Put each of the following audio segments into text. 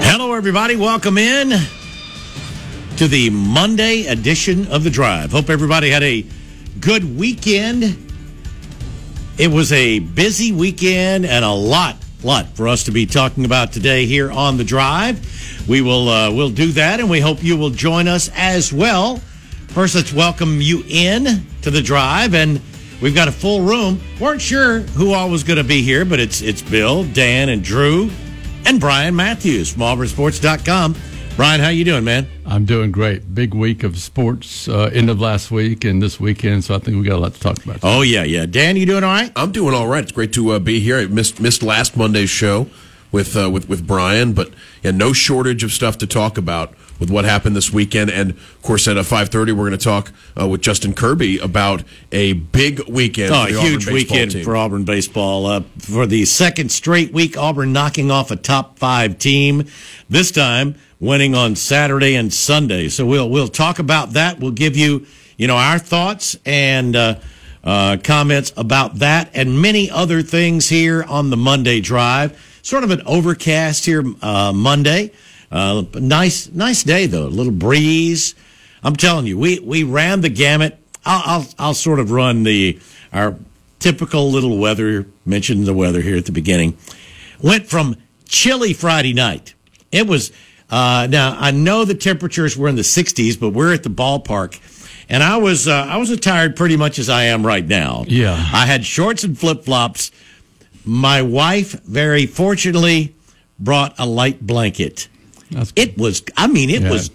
Hello, everybody. Welcome in to the Monday edition of The Drive. Hope everybody had a good weekend. It was a busy weekend and a lot, lot for us to be talking about today here on The Drive. We will uh, we'll do that, and we hope you will join us as well. First, let's welcome you in to The Drive, and we've got a full room. weren't sure who all was going to be here, but it's it's Bill, Dan, and Drew, and Brian Matthews from AuburnSports.com. Brian, how you doing, man? I'm doing great. Big week of sports, uh, end of last week and this weekend, so I think we got a lot to talk about. Oh yeah, yeah. Dan, you doing all right? I'm doing all right. It's great to uh, be here. I missed missed last Monday's show with uh, with with Brian, but yeah, no shortage of stuff to talk about with what happened this weekend. And of course, at uh, 5:30, we're going to talk uh, with Justin Kirby about a big weekend. Oh, a huge Auburn weekend for Auburn baseball. Uh, for the second straight week, Auburn knocking off a top five team. This time, winning on Saturday and Sunday. So we'll we'll talk about that. We'll give you you know our thoughts and. Uh, uh, comments about that and many other things here on the Monday drive. Sort of an overcast here uh, Monday. Uh, nice, nice day though. A little breeze. I'm telling you, we we ran the gamut. I'll I'll, I'll sort of run the our typical little weather. Mentioned the weather here at the beginning. Went from chilly Friday night. It was uh, now I know the temperatures were in the 60s, but we're at the ballpark, and I was uh, I was attired pretty much as I am right now. Yeah. I had shorts and flip flops. My wife, very fortunately, brought a light blanket. That's. It was, I mean, it Yeah. was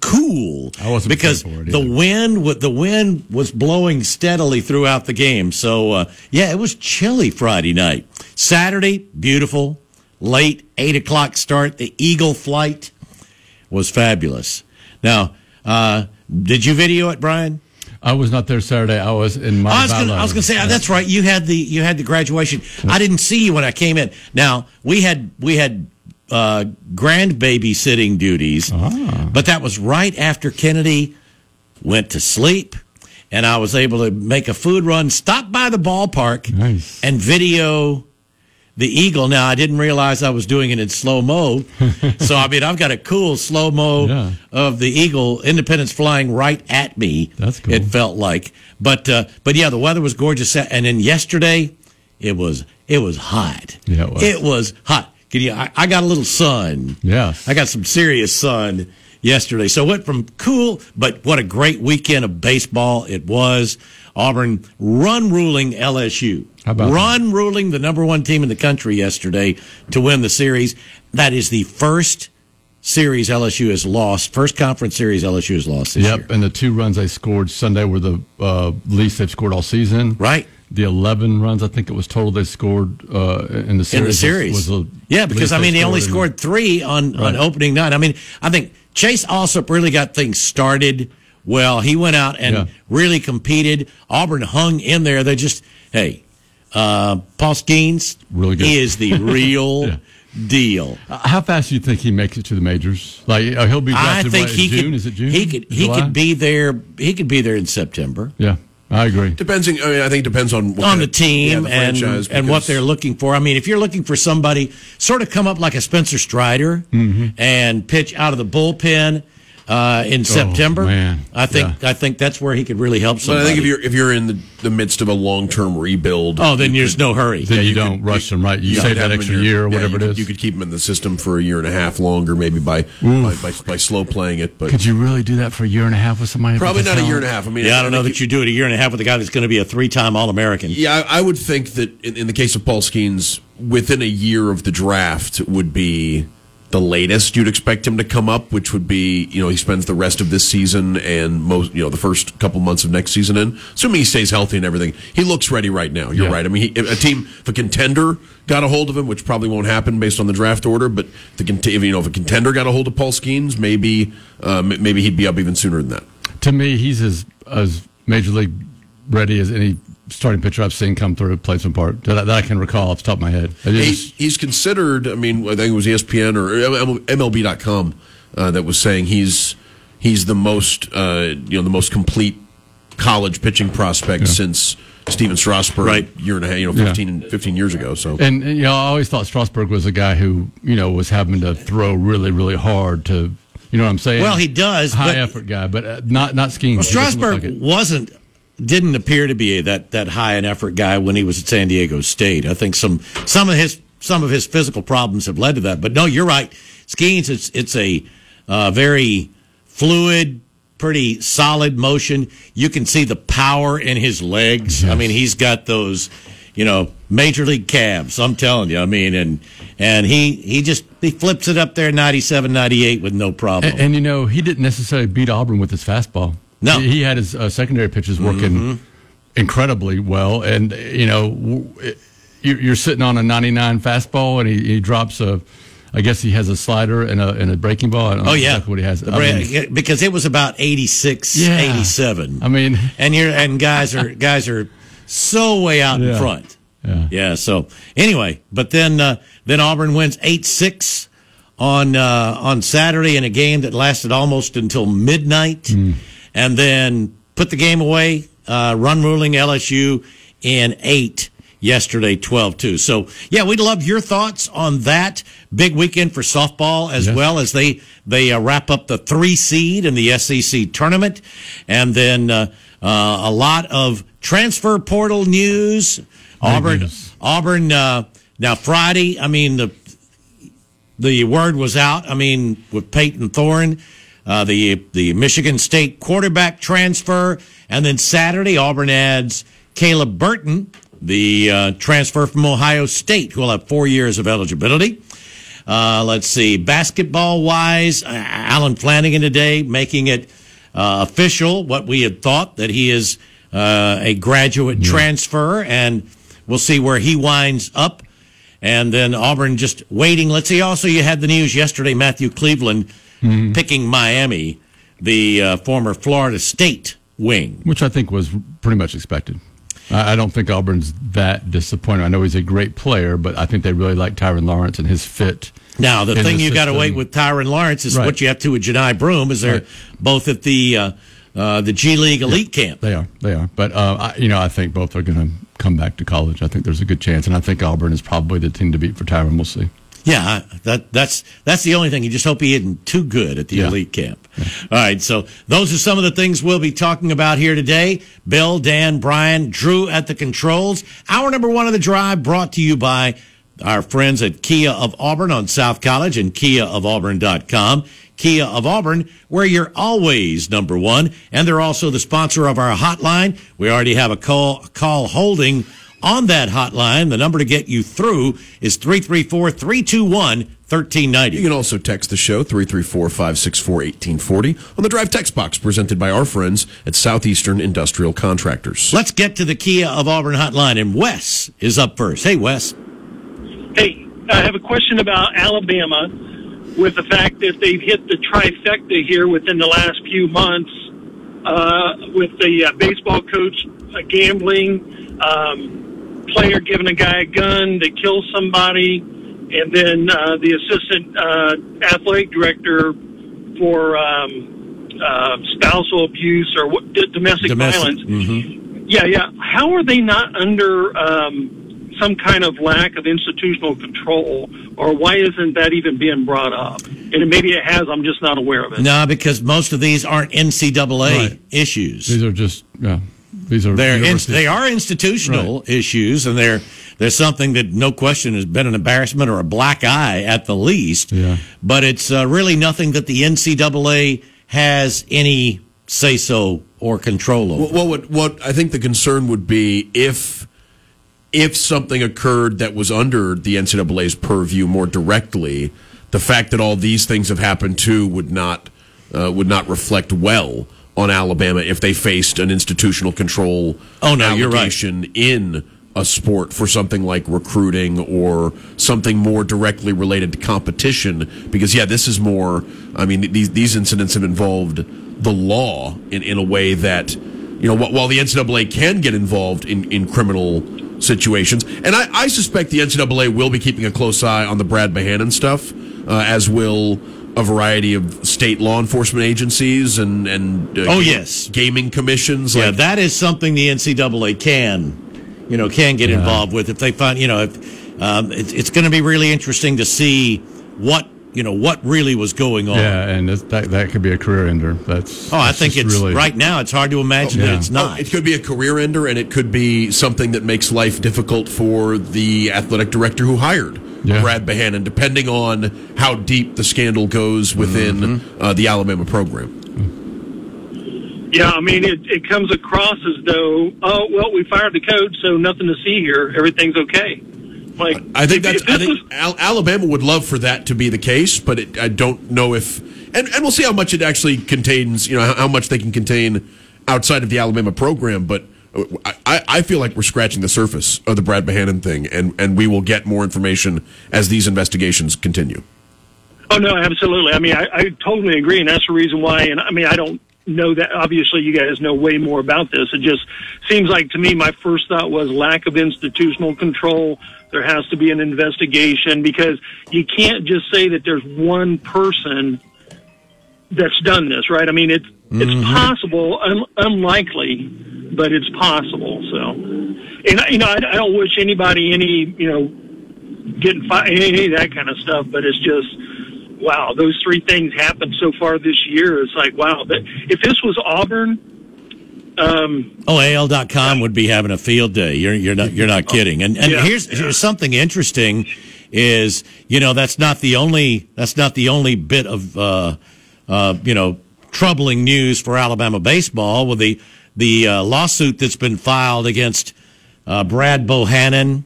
cool. I wasn't because the wind, the wind was blowing steadily throughout the game. So uh, yeah, it was chilly Friday night. Saturday, beautiful, late eight o'clock start. The Eagle flight was fabulous. Now, uh, did you video it, Brian? I was not there Saturday. I was in my. I was gonna, I was gonna say that's right. You had the you had the graduation. I didn't see you when I came in. Now we had we had uh, grand babysitting duties, but that was right after Kennedy went to sleep, and I was able to make a food run, stop by the ballpark, Nice. and video the eagle. Now I didn't realize I was doing it in slow mo, so I mean I've got a cool slow mo Yeah. of the eagle, Independence flying right at me. That's cool. It felt like, but uh, but yeah, the weather was gorgeous. And then yesterday, it was it was hot. Yeah, it was. It was hot. Can you? I, I got a little sun. Yes. I got some serious sun yesterday. So it went from cool, but what a great weekend of baseball it was. Auburn run ruling LSU. How about run ruling the number one team in the country yesterday to win the series. That is the first series LSU has lost. First conference series LSU has lost this year. Yep, and the two runs they scored Sunday were the uh, least they've scored all season. Right. The 11 runs I think it was total they scored uh, in the series. in the series. Was, the yeah, because I mean, they they only scored three on, on opening night. I mean, I think Chase Allsup really got things started well. He went out and Yeah. really competed. Auburn hung in there. They just, hey, uh, Paul Skenes Really good. is the real Yeah. deal. Uh, How fast do you think he makes it to the majors? Like uh, he'll be I think what, he in June. could. Is it June? He could. He July? could be there. He could be there in September. Yeah, I agree. Depends. I mean, I think it depends on what on kind the of- team yeah, the and franchise, and what they're looking for. I mean, if you're looking for somebody sort of come up like a Spencer Strider Mm-hmm. and pitch out of the bullpen uh, in September, Oh, man. I think I think that's where he could really help But somebody. I think if you're if you're in the, the midst of a long term rebuild, oh, then there's no hurry. Then you, you don't could- rush them, right? You, could save have that extra your- year or yeah, whatever you it could- is. You could keep him in the system for a year and a half longer, maybe by by, by, by slow playing it. But Could you really do that for a year and a half with somebody? probably not a year and a half. I mean, yeah, I don't know think that you do it a year and a half with a guy that's going to be a three-time All-American. Yeah, I, I would think that in, in the case of Paul Skenes, within a year of the draft would be the latest you'd expect him to come up, which would be, you know, he spends the rest of this season and most, you know, the first couple months of next season in. Assuming he stays healthy and everything, he looks ready right now. You're Yeah. right. I mean, he, a team, if a contender got a hold of him, which probably won't happen based on the draft order, but the if, you know, if a contender got a hold of Paul Skenes, maybe, uh, maybe he'd be up even sooner than that. To me, he's as as major league ready as any starting pitcher I've seen come through, play some part that, that I can recall off the top of my head. I He, he's considered. I mean, I think it was ESPN or MLB.com uh, that was saying he's he's the most uh, you know the most complete college pitching prospect since Stephen Strasburg, Right. year and a half, you know, Yeah. 15, 15 years ago. So And, and, you know, I always thought Strasburg was a guy who, you know, was having to throw really, really hard to, you know what I'm saying? Well, he does, High but- effort guy, but uh, not not Skenes. Well, Strasburg wasn't didn't appear to be that that high an effort guy when he was at San Diego State. I think some some of his some of his physical problems have led to that. But no, you're right. Skenes's it's it's a uh, very fluid, pretty solid motion. You can see the power in his legs. I mean, he's got those, you know, major league calves. I'm telling you. I mean, and and he he just he flips it up there 97, 98 with no problem. And, and, you know, he didn't necessarily beat Auburn with his fastball. No. he, had his uh, secondary pitches working incredibly well, and you know, you- you're sitting on a 99 fastball, and he, he drops a. I guess he has a slider and a and a breaking ball. I don't know Oh yeah, exactly what he has. I mean, because it was about 86, Yeah. 87. I mean- and you're and guys are guys are so way out in front. Yeah. yeah. So anyway, but then uh, then Auburn wins eight six on uh, on Saturday in a game that lasted almost until midnight, Hmm. And then put the game away. Uh, run ruling LSU in eight yesterday 12-2 so yeah we'd love your thoughts on that big weekend for softball as Yes. well as they they uh, wrap up the three seed in the SEC tournament, and then uh, uh, a lot of transfer portal news. Auburn. Auburn. Uh, now Friday, I mean the the word was out. I mean with Payton Thorne, uh, the the Michigan State quarterback transfer, and then Saturday Auburn adds Caleb Burton, the uh, transfer from Ohio State, who will have four years of eligibility. Uh, let's see, basketball wise, uh, Allen Flanigan today making it uh, official what we had thought that he is uh, a graduate transfer, and we'll see where he winds up. And then Auburn just waiting. Let's see. Also, you had the news yesterday Matthew Cleveland picking Miami, the uh, former Florida State wing. which I think was pretty much expected. I don't think Auburn's that disappointed. I know he's a great player, but I think they really like Tyron Lawrence and his fit. Now, the thing the you got to wait with Tyron Lawrence is Right. what you have to with Johni Broome. Is they're Right. both at the uh, uh, the G League elite camp. They are, they are. But uh, I, you know, I think both are going to come back to college. I think there's a good chance, and I think Auburn is probably the team to beat for Tyron. We'll see. Yeah, that that's that's the only thing. You just hope he isn't too good at the Yeah. elite camp. All right, so those are some of the things we'll be talking about here today. Bill, Dan, Brian, Drew at the controls. Hour number one of the drive brought to you by our friends at Kia of Auburn on South College and KiaofAuburn.com. Kia of Auburn, where you're always number one. And they're also the sponsor of our hotline. We already have a call, call holding on that hotline. The number to get you through is 334 321 1390. You can also text the show 334-564-1840 on the Drive text box presented by our friends at Southeastern Industrial Contractors. Let's get to the Kia of Auburn hotline, and Wes is up first. Hey, Wes. Hey, I have a question about Alabama with the fact that they've hit the trifecta here within the last few months uh, with the uh, baseball coach uh, gambling, um, player giving a guy a gun that kills somebody, and then uh, the assistant uh, athletic director for um, uh, spousal abuse or what, d- domestic, Domestic, violence. mhm. Yeah, yeah. How are they not under um, some kind of lack of institutional control, or why isn't that even being brought up? And maybe it has. I'm just not aware of it. No, because most of these aren't NCAA Right. issues. These are just, yeah, these are. They're in, they are institutional issues, and they're there's something that no question has been an embarrassment or a black eye at the least. Yeah. But it's uh, really nothing that the NCAA has any say so or control over. Well, what what I think the concern would be if if something occurred that was under the NCAA's purview more directly, the fact that all these things have happened too would not uh, would not reflect well on Alabama if they faced an institutional control Oh, no, you're right. allegation in a sport for something like recruiting or something more directly related to competition. Because yeah, this is more. I mean, these these incidents have involved the law in in a way that you know while the NCAA can get involved in in criminal situations, and I, I suspect the NCAA will be keeping a close eye on the Brad Bohannon stuff, uh, as will. A variety of state law enforcement agencies and and uh, Oh, yes. gaming commissions. Yeah, like- that is something the NCAA can, you know, can get involved with if they find, you know, if, um, it's, it's going to be really interesting to see what, you know, what really was going on. Yeah, and it's, that that could be a career ender. That's Oh, I think it's really right now. It's hard to imagine that Yeah. it's Oh, not. it could be a career ender, and it could be something that makes life difficult for the athletic director who hired Yeah. Brad Bohannon, depending on how deep the scandal goes within Mm-hmm. uh, the Alabama program. Yeah, I mean, it, it comes across as though, oh, well, we fired the coach, so nothing to see here. Everything's okay. Like, I think if- that's. if I think was- Al- Alabama would love for that to be the case, but it, I don't know if. And, and we'll see how much it actually contains. You know how, how much they can contain outside of the Alabama program. But I, I feel like we're scratching the surface of the Brad Bohannon thing, and and we will get more information as these investigations continue. Oh no, absolutely. I mean, I, I totally agree, and that's the reason why. And I mean, I don't know that. Obviously, you guys know way more about this. It just seems like to me, my first thought was lack of institutional control. There has to be an investigation because you can't just say that there's one person that's done this, right? I mean, it's it's mm-hmm. possible, un- unlikely, but it's possible. So, and you know, I, I don't wish anybody any, you know, getting fired, any of that kind of stuff. But it's just, wow, those three things happened so far this year. It's like, wow, that if this was Auburn, um, Oh, AL.com would be having a field day. You're you're not you're not kidding. And and Yeah. here's here's something interesting is you know that's not the only that's not the only bit of uh, uh, you know troubling news for Alabama baseball with the the uh, lawsuit that's been filed against uh, Brad Bohannon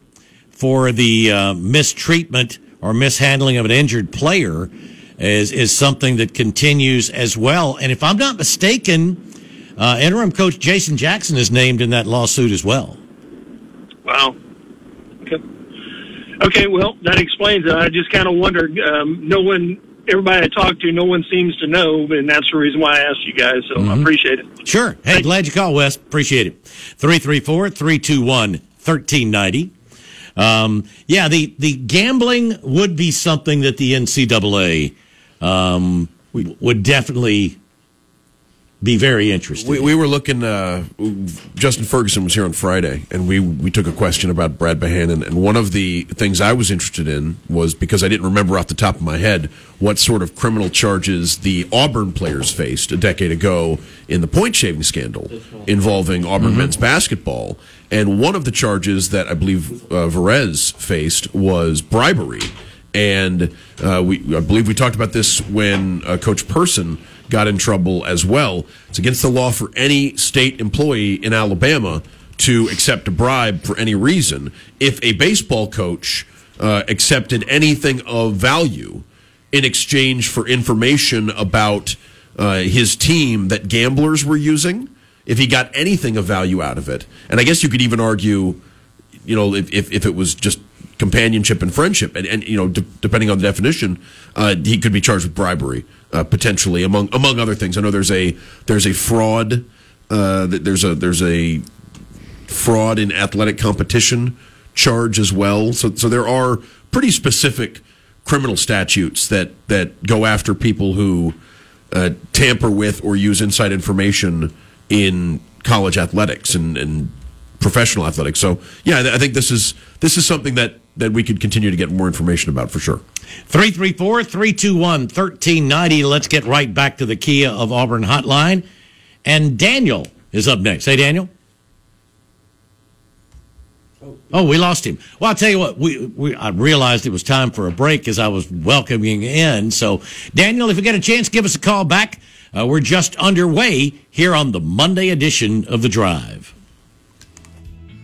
for the uh, mistreatment or mishandling of an injured player is is something that continues as well. And if I'm not mistaken, uh, interim coach Jason Jackson is named in that lawsuit as well. wow. Okay. Okay, well, that explains it. I just kind of wondered. Um, no one, everybody I talked to, no one seems to know, and that's the reason why I asked you guys. So I appreciate it. Sure. Hey, glad you called, Wes. Appreciate it. 334 321 1390. Um, yeah, the, the gambling would be something that the NCAA um, would definitely be very interesting. We, we were looking. Uh, Justin Ferguson was here on Friday, and we we took a question about Brad Bohannon. And one of the things I was interested in was because I didn't remember off the top of my head what sort of criminal charges the Auburn players faced a decade ago in the point shaving scandal involving Auburn men's basketball. And one of the charges that I believe uh, Varez faced was bribery. And uh, we, I believe we talked about this when uh, Coach Person got in trouble as well. It's against the law for any state employee in Alabama to accept a bribe for any reason. If a baseball coach uh, accepted anything of value in exchange for information about uh, his team that gamblers were using, if he got anything of value out of it, and I guess you could even argue you know, if, if, if it was just companionship and friendship, and, and you know, de- depending on the definition, uh, he could be charged with bribery uh, potentially, among among other things. I know there's a there's a fraud, uh, there's a there's a fraud in athletic competition charge as well. So so there are pretty specific criminal statutes that that go after people who uh, tamper with or use inside information in college athletics and, and professional athletics. So yeah, I think this is this is something that that we could continue to get more information about for sure. 334 321 1390. Let's get right back to the Kia of Auburn hotline. And Daniel is up next. Hey, Daniel. Oh, we lost him. Well, I'll tell you what, we, we I realized it was time for a break as I was welcoming in. So, Daniel, if you get a chance, give us a call back. Uh, we're just underway here on the Monday edition of The Drive.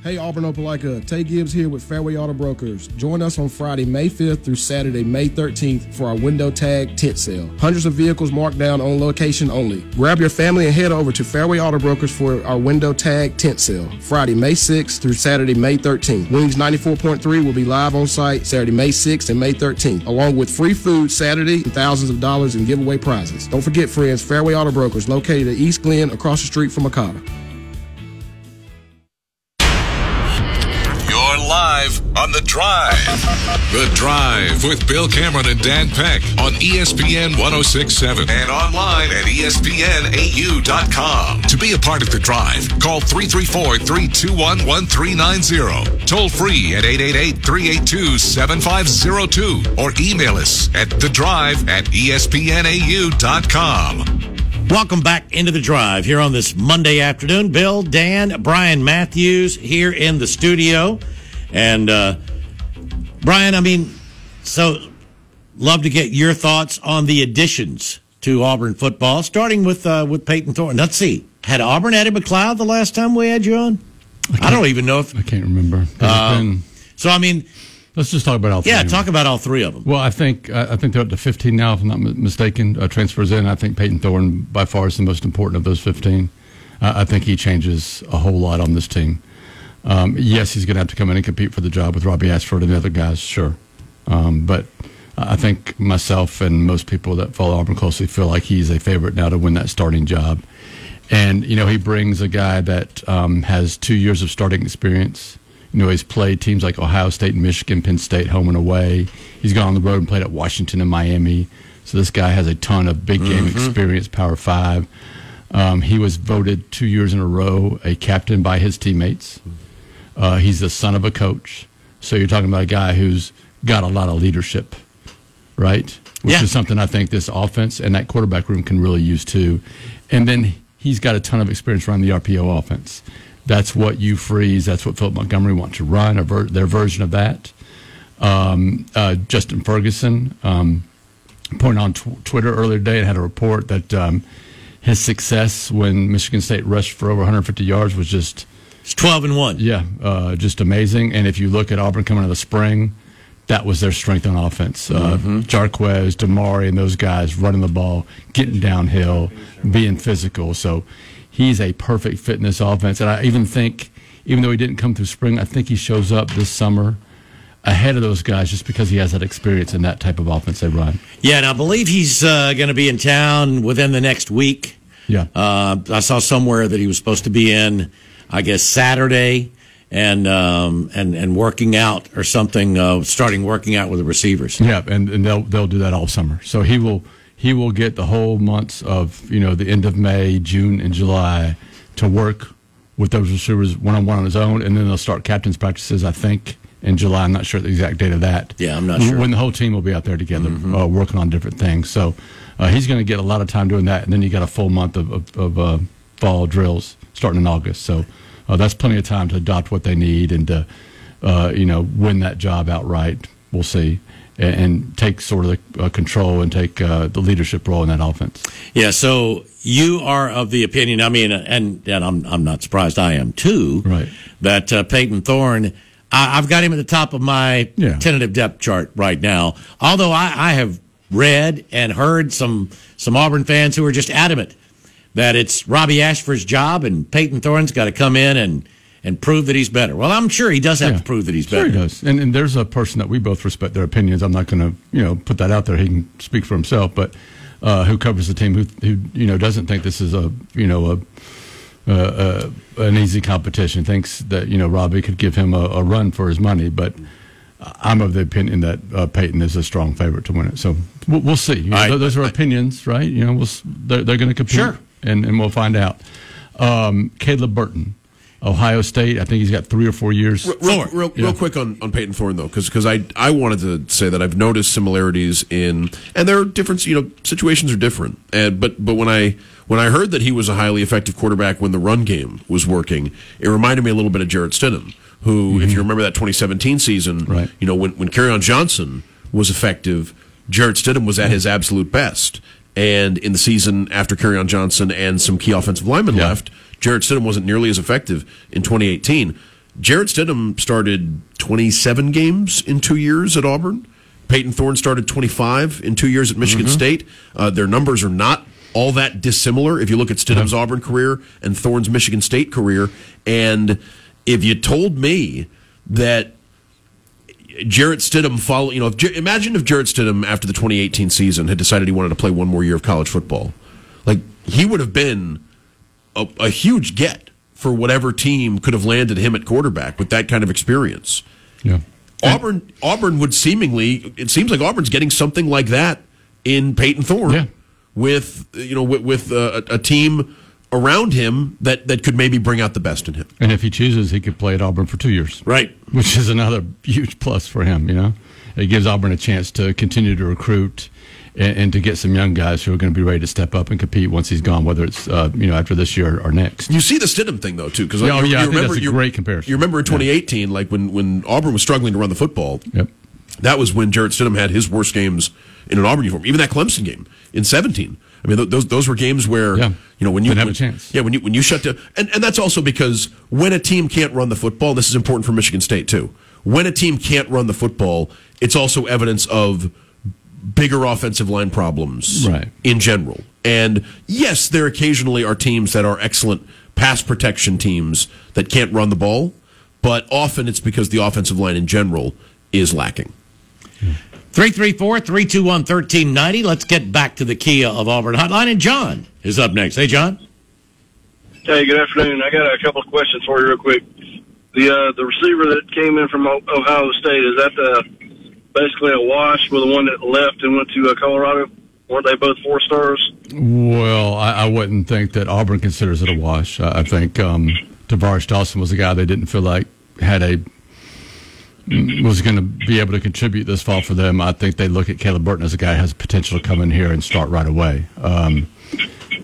Hey Auburn Opelika, Tay Gibbs here with Fairway Auto Brokers. Join us on Friday, May 5th through Saturday, May 13th for our window tag tent sale. Hundreds of vehicles marked down on location only. Grab your family and head over to Fairway Auto Brokers for our window tag tent sale. Friday, May 6th through Saturday, May 13th. Wings 94.3 will be live on site Saturday, May 6th and May 13th, along with free food Saturday and thousands of dollars in giveaway prizes. Don't forget, friends, Fairway Auto Brokers located at East Glen across the street from Okada. On The Drive. The Drive with Bill Cameron and Dan Peck on ESPN 1067 and online at ESPNAU.com. To be a part of The Drive, call 334 321 1390. Toll free at 888 382 7502 or email us at The Drive at ESPNAU.com. Welcome back into the drive here on this Monday afternoon. Bill, Dan, Brian Matthews here in the studio. And, uh, Brian, I mean, so love to get your thoughts on the additions to Auburn football, starting with, uh, with Payton Thorne. Let's see. Had Auburn added McLeod the last time we had you on? I, don't even know if. I can't remember. Um, been- So, I mean, let's just talk about all three. yeah, talk about all three of them. Well, I think I I think they're up to 15 now, if I'm not mistaken. Uh, transfers in. I think Payton Thorne by far is the most important of those 15. Uh, I think he changes a whole lot on this team. Um, yes, he's going to have to come in and compete for the job with Robbie Ashford and the other guys, sure. Um, but I think myself and most people that follow Auburn closely feel like he's a favorite now to win that starting job. And you know, he brings a guy that um, has two years of starting experience. You know, he's played teams like Ohio State and Michigan, Penn State, home and away. He's gone on the road and played at Washington and Miami. So this guy has a ton of big game experience, Power Five. Um, he was voted two years in a row a captain by his teammates. Uh, he's the son of a coach. So you're talking about a guy who's got a lot of leadership, right? Which Yeah. is something I think this offense and that quarterback room can really use too. And then he's got a ton of experience running the RPO offense. That's what Hugh Freeze. That's what Philip Montgomery wants to run, or ver- their version of that. Um, uh, Justin Ferguson um, pointed on tw- Twitter earlier today and had a report that um, his success when Michigan State rushed for over 150 yards was just It's 12 and 1. yeah, uh, just amazing. And if you look at Auburn coming out of the spring, that was their strength on offense. Uh, Jarquez, Damari, and those guys running the ball, getting downhill, being physical. So he's a perfect fit in this offense. And I even think, even though he didn't come through spring, I think he shows up this summer ahead of those guys just because he has that experience in that type of offense they run. Yeah, and I believe he's uh, going to be in town within the next week. Yeah. Uh, I saw somewhere that he was supposed to be in, I guess, Saturday and um, and and working out or something, uh, starting working out with the receivers. Yeah, and, and they'll they'll do that all summer. So he will he will get the whole months of you know the end of May, June, and July to work with those receivers one on one on his own, and then they'll start captains practices. I think in July. I'm not sure the exact date of that. Yeah, I'm not sure. When the whole team will be out there together uh, working on different things. So uh, he's going to get a lot of time doing that, and then you got a full month of of, of uh, fall drills starting in August. So uh, that's plenty of time to adopt what they need and to uh, you know win that job outright. We'll see. And, and take sort of the uh, control and take uh, the leadership role in that offense. Yeah, so you are of the opinion. I mean, and and I'm I'm not surprised. I am too. Right. That uh, Payton Thorne, I, I've got him at the top of my Yeah. tentative depth chart right now. Although I, I have read and heard some some Auburn fans who are just adamant that it's Robbie Ashford's job and Payton Thorne's got to come in and and prove that he's better. Well, I'm sure he does have Yeah. to prove that he's Sure better. he does. And, and there's a person that we both respect their opinions. I'm not going to, you know, put that out there. He can speak for himself, but uh, who covers the team who, who, you know, doesn't think this is a, you know, a, uh, uh, an easy competition. Thinks that you know Robbie could give him a, a run for his money, but I'm of the opinion that uh, Payton is a strong favorite to win it. So we'll, we'll see. You know, th- those are opinions, right? You know, we'll, they're, they're going to compete, Sure. And, and we'll find out. Um, Caleb Burton, Ohio State. I think he's got three or four years. Real, Thorne, real, yeah. real quick on, on Payton Thorne though, because I I wanted to say that I've noticed similarities in, and there are different you know situations are different, and but but when I when I heard that he was a highly effective quarterback when the run game was working, it reminded me a little bit of Jarrett Stidham, who if you remember that 2017 season, Right. you know when when Kerryon Johnson was effective, Jarrett Stidham was at his absolute best. And in the season after Kerryon Johnson and some key offensive linemen Yeah. left, Jarrett Stidham wasn't nearly as effective in 2018. Jarrett Stidham started 27 games in two years at Auburn. Peyton Thorne started 25 in two years at Michigan State. Uh, their numbers are not all that dissimilar if you look at Stidham's Auburn career and Thorne's Michigan State career. And if you told me that Jarrett Stidham follow, you know, if, imagine if Jarrett Stidham after the 2018 season had decided he wanted to play one more year of college football, like he would have been a, a huge get for whatever team could have landed him at quarterback with that kind of experience. Yeah. Auburn, Auburn would seemingly, it seems like Auburn's getting something like that in Payton Thorne Yeah. with you know with, with uh, a, a team around him that that could maybe bring out the best in him. And if he chooses, he could play at Auburn for two years. Right. Which is another huge plus for him, you know? It gives Auburn a chance to continue to recruit and, and to get some young guys who are going to be ready to step up and compete once he's gone, whether it's, uh, you know, after this year or next. You see the Stidham thing though too, because Yeah, oh, yeah, I think remember that's a you- great comparison. You remember in 2018, like when when Auburn was struggling to run the football. Yep. That was when Jarrett Stidham had his worst games in an Auburn uniform. Even that Clemson game in 17. I mean, th- those those were games where Yeah. you know when you Didn't have a chance. Yeah, when you when you shut down, and and that's also because when a team can't run the football, this is important for Michigan State too. When a team can't run the football, it's also evidence of bigger offensive line problems Right. in general. And yes, there occasionally are teams that are excellent pass protection teams that can't run the ball, but often it's because the offensive line in general is lacking. 334 321 1390. Let's get back to the Kia of Auburn hotline. And John is up next. Hey, John. Hey, good afternoon. I got a couple of questions for you, real quick. The uh, the receiver that came in from Ohio State is that uh, basically a wash with the one that left and went to uh, Colorado? Weren't they both four stars? Well, I, I wouldn't think that Auburn considers it a wash. I, I think um, Tar'Varish Dawson was a guy they didn't feel like had a was going to be able to contribute this fall for them. I think they look at Caleb Burton as a guy who has potential to come in here and start right away. Um,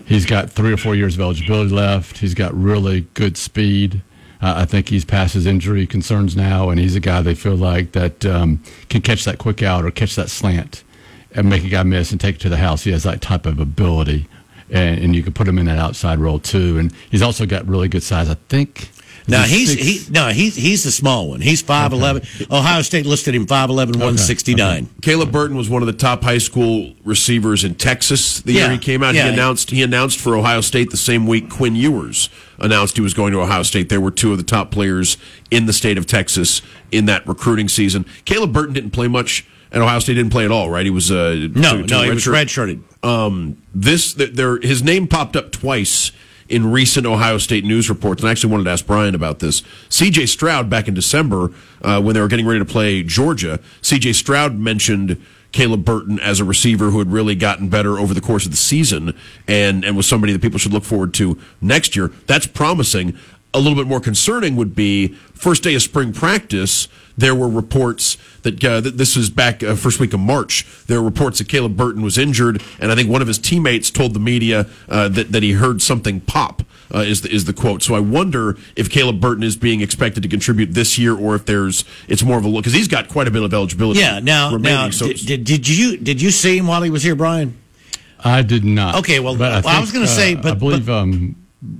he's got three or four years of eligibility left. He's got really good speed. Uh, I think he's past his injury concerns now, and he's a guy they feel like that um, can catch that quick out or catch that slant and make a guy miss and take it to the house. He has that type of ability, and, and you can put him in that outside role too. And he's also got really good size. I think. Now he's he no he's he's the small one. He's five eleven. Ohio State listed him 5'11", 169. Caleb Burton was one of the top high school receivers in Texas the Yeah, year he came out. yeah. He announced he announced for Ohio State the same week Quinn Ewers announced he was going to Ohio State. There were two of the top players in the state of Texas in that recruiting season. Caleb Burton didn't play much and Ohio State. Didn't play at all, right? He was uh, No, to- to no, he was redshirt. redshirted. um, this th- there his name popped up twice in recent Ohio State news reports, and I actually wanted to ask Brian about this. C.J. Stroud back in December uh, when they were getting ready to play Georgia, C.J. Stroud mentioned. Caleb Burton as a receiver who had really gotten better over the course of the season and, and was somebody that people should look forward to next year. That's promising. A little bit more concerning would be first day of spring practice. There were reports that uh, th- this was back uh, first week of March. There were reports that Caleb Burton was injured, and I think one of his teammates told the media uh, that that he heard something pop. Uh, is the, is the quote? So I wonder if Caleb Burton is being expected to contribute this year, or if there's it's more of a look because he's got quite a bit of eligibility. Yeah. Now remaining. now so did, did, did you did you see him while he was here, Brian? I did not. Okay, well, But I was gonna uh, say, but- I believe um,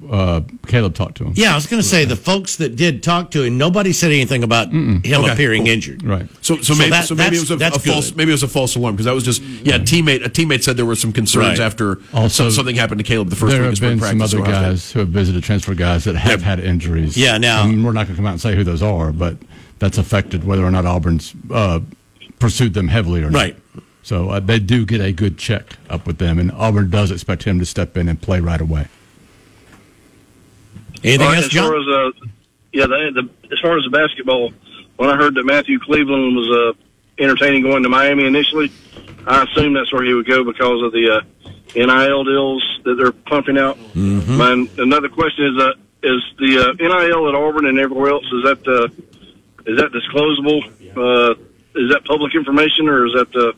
uh, Caleb talked to him. Yeah, I was going to say the folks that did talk to him, nobody said anything about him Okay, appearing cool. injured. Right. So, so, So maybe, that- so maybe it was a, that's- a false, maybe it was a false alarm because that was just yeah. A teammate, a teammate said there were some concerns Right. after Also, something happened to Caleb the first there week of have spring been some other at Ohio State. guys who have visited transfer guys that have had injuries. Yeah, now- And we're not going to come out and say who those are, but that's affected whether or not Auburn's uh, pursued them heavily or not. Right. So uh, they do get a good check up with them, and Auburn does expect him to step in and play right away. Anything right, else, as far as uh, yeah, the, the as far as the basketball, when I heard that Matthew Cleveland was uh, entertaining going to Miami initially, I assumed that's where he would go because of the uh, NIL deals that they're pumping out. Mm-hmm. My, another question is uh, is the uh, NIL at Auburn and everywhere else is that uh, is that disclosable? Uh, is that public information or is that uh,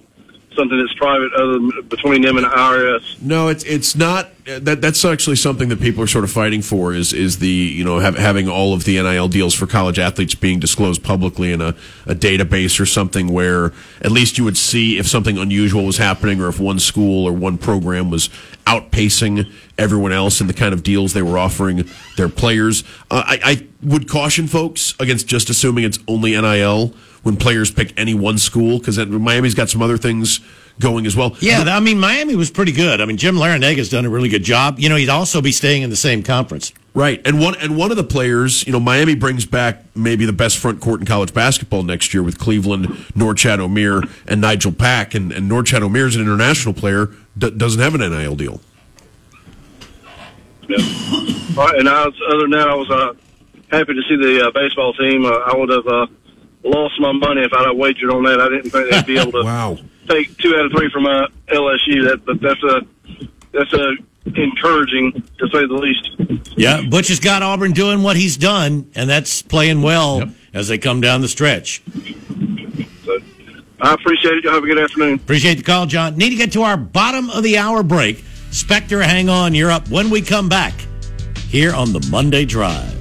something that's private other than between them and IRS. No, it's it's not. That that's actually something that people are sort of fighting for. Is is the you know have, having all of the NIL deals for college athletes being disclosed publicly in a, a database or something where at least you would see if something unusual was happening or if one school or one program was outpacing everyone else in the kind of deals they were offering their players. Uh, I, I would caution folks against just assuming it's only NIL when players pick any one school because Miami's got some other things going as well. Yeah, I mean Miami was pretty good. I mean Jim Larrañaga's done a really good job. You know, he'd also be staying in the same conference. Right, and one and one of the players, you know, Miami brings back maybe the best front court in college basketball next year with Cleveland, Norchad Omier, and Nigel Pack, and, and Norchad Omier is an international player, d- doesn't have an NIL deal. Yeah. All right, and I was, other than that, I was uh, happy to see the uh, baseball team. Uh, I would have uh, lost my money if I'd have wagered on that. I didn't think they'd be able to Wow. take two out of three from uh, LSU. That, but that's a that's a encouraging to say the least. Yeah, Butch has got Auburn doing what he's done, and that's playing well Yep. as they come down the stretch. So I appreciate it. Y'all have a good afternoon. Appreciate the call, John. Need to get to our bottom of the hour break. Spectre, hang on. You're up when we come back here on the Monday Drive.